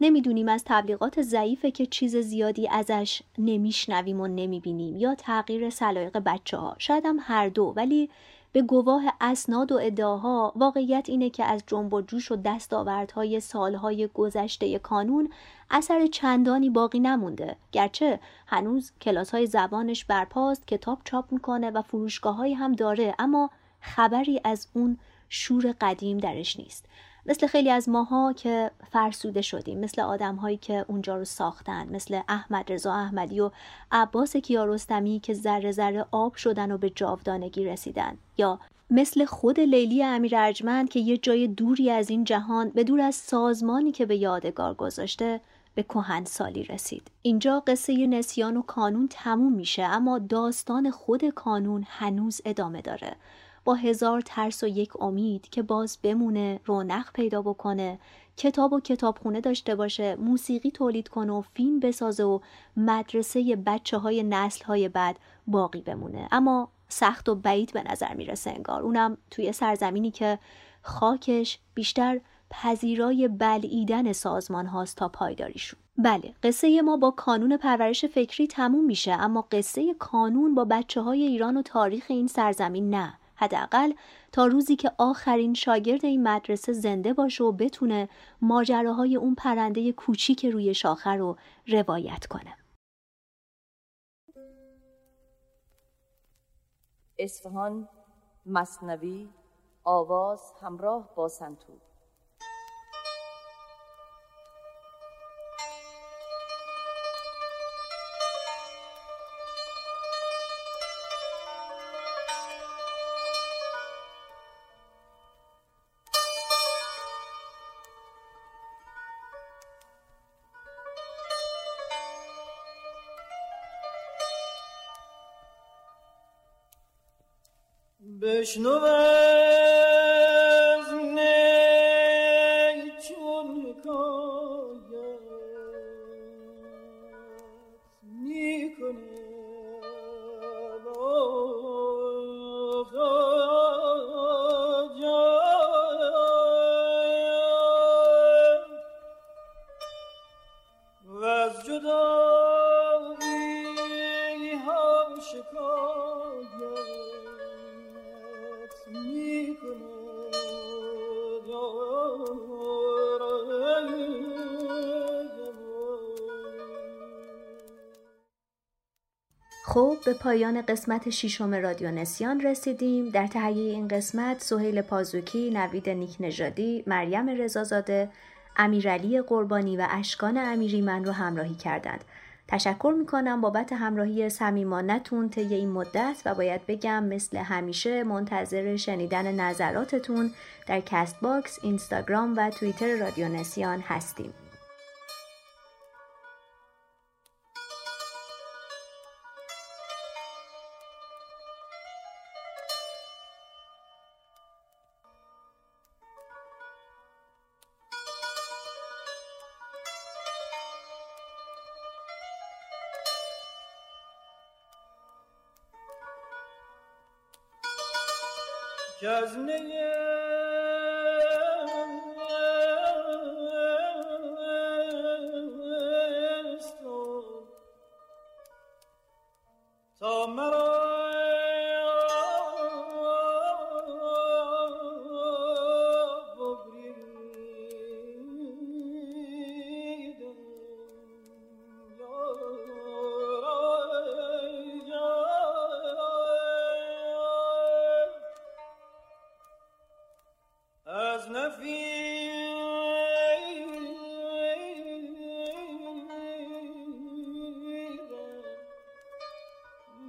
نمی‌دونیم از تبلیغات ضعیفه که چیز زیادی ازش نمیشنویم و نمی‌بینیم یا تغییر سلایق بچه ها شاید هم هر دو ولی به گواه اسناد و ادعاها واقعیت اینه که از جنب و جوش و دستاوردهای سالهای گذشته کانون اثر چندانی باقی نمونده. گرچه هنوز کلاس های زبانش برپاست کتاب چاپ می‌کنه و فروشگاه هم داره اما خبری از اون شور قدیم درش نیست. مثل خیلی از ماها که فرسوده شدیم مثل آدم هایی که اونجا رو ساختن مثل احمد رضا احمدی و عباس کیارستمی که ذره ذره آب شدن و به جاودانگی رسیدن یا مثل خود لیلی امیر ارجمند که یه جای دوری از این جهان به دور از سازمانی که به یادگار گذاشته به کهن سالی رسید. اینجا قصه نسیان و کانون تموم میشه اما داستان خود کانون هنوز ادامه داره. با هزار ترس و یک امید که باز بمونه رونق پیدا بکنه کتاب و کتابخونه داشته باشه موسیقی تولید کنه و فیلم بسازه و مدرسه بچه های نسل های بعد باقی بمونه. اما سخت و بعید به نظر می‌رسه انگار. اونم توی سرزمینی که خاکش بیشتر پذیرای بلعیدن سازمان هاست تا پایداریشون. بله قصه ما با کانون پرورش فکری تموم میشه اما قصه کانون با بچه های ایران و تاریخ این سرزمین نه. حداقل تا روزی که آخرین شاگرد این مدرسه زنده باشه و بتونه ماجراهای اون پرنده کوچیک روی شاخه رو روایت کنه. اصفهان مصنوی آواز همراه با سنتور. بشنو پایان قسمت ششم رادیو نسیان رسیدیم در تهیه این قسمت سهیل پازوکی، نوید نیک نژادی، مریم رضازاده، امیرعلی قربانی و اشکان امیری من رو همراهی کردند. تشکر می‌کنم بابت همراهی صمیمانتون طی این مدت و باید بگم مثل همیشه منتظر شنیدن نظراتتون در کست باکس، اینستاگرام و توییتر رادیو نسیان هستیم.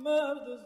merdes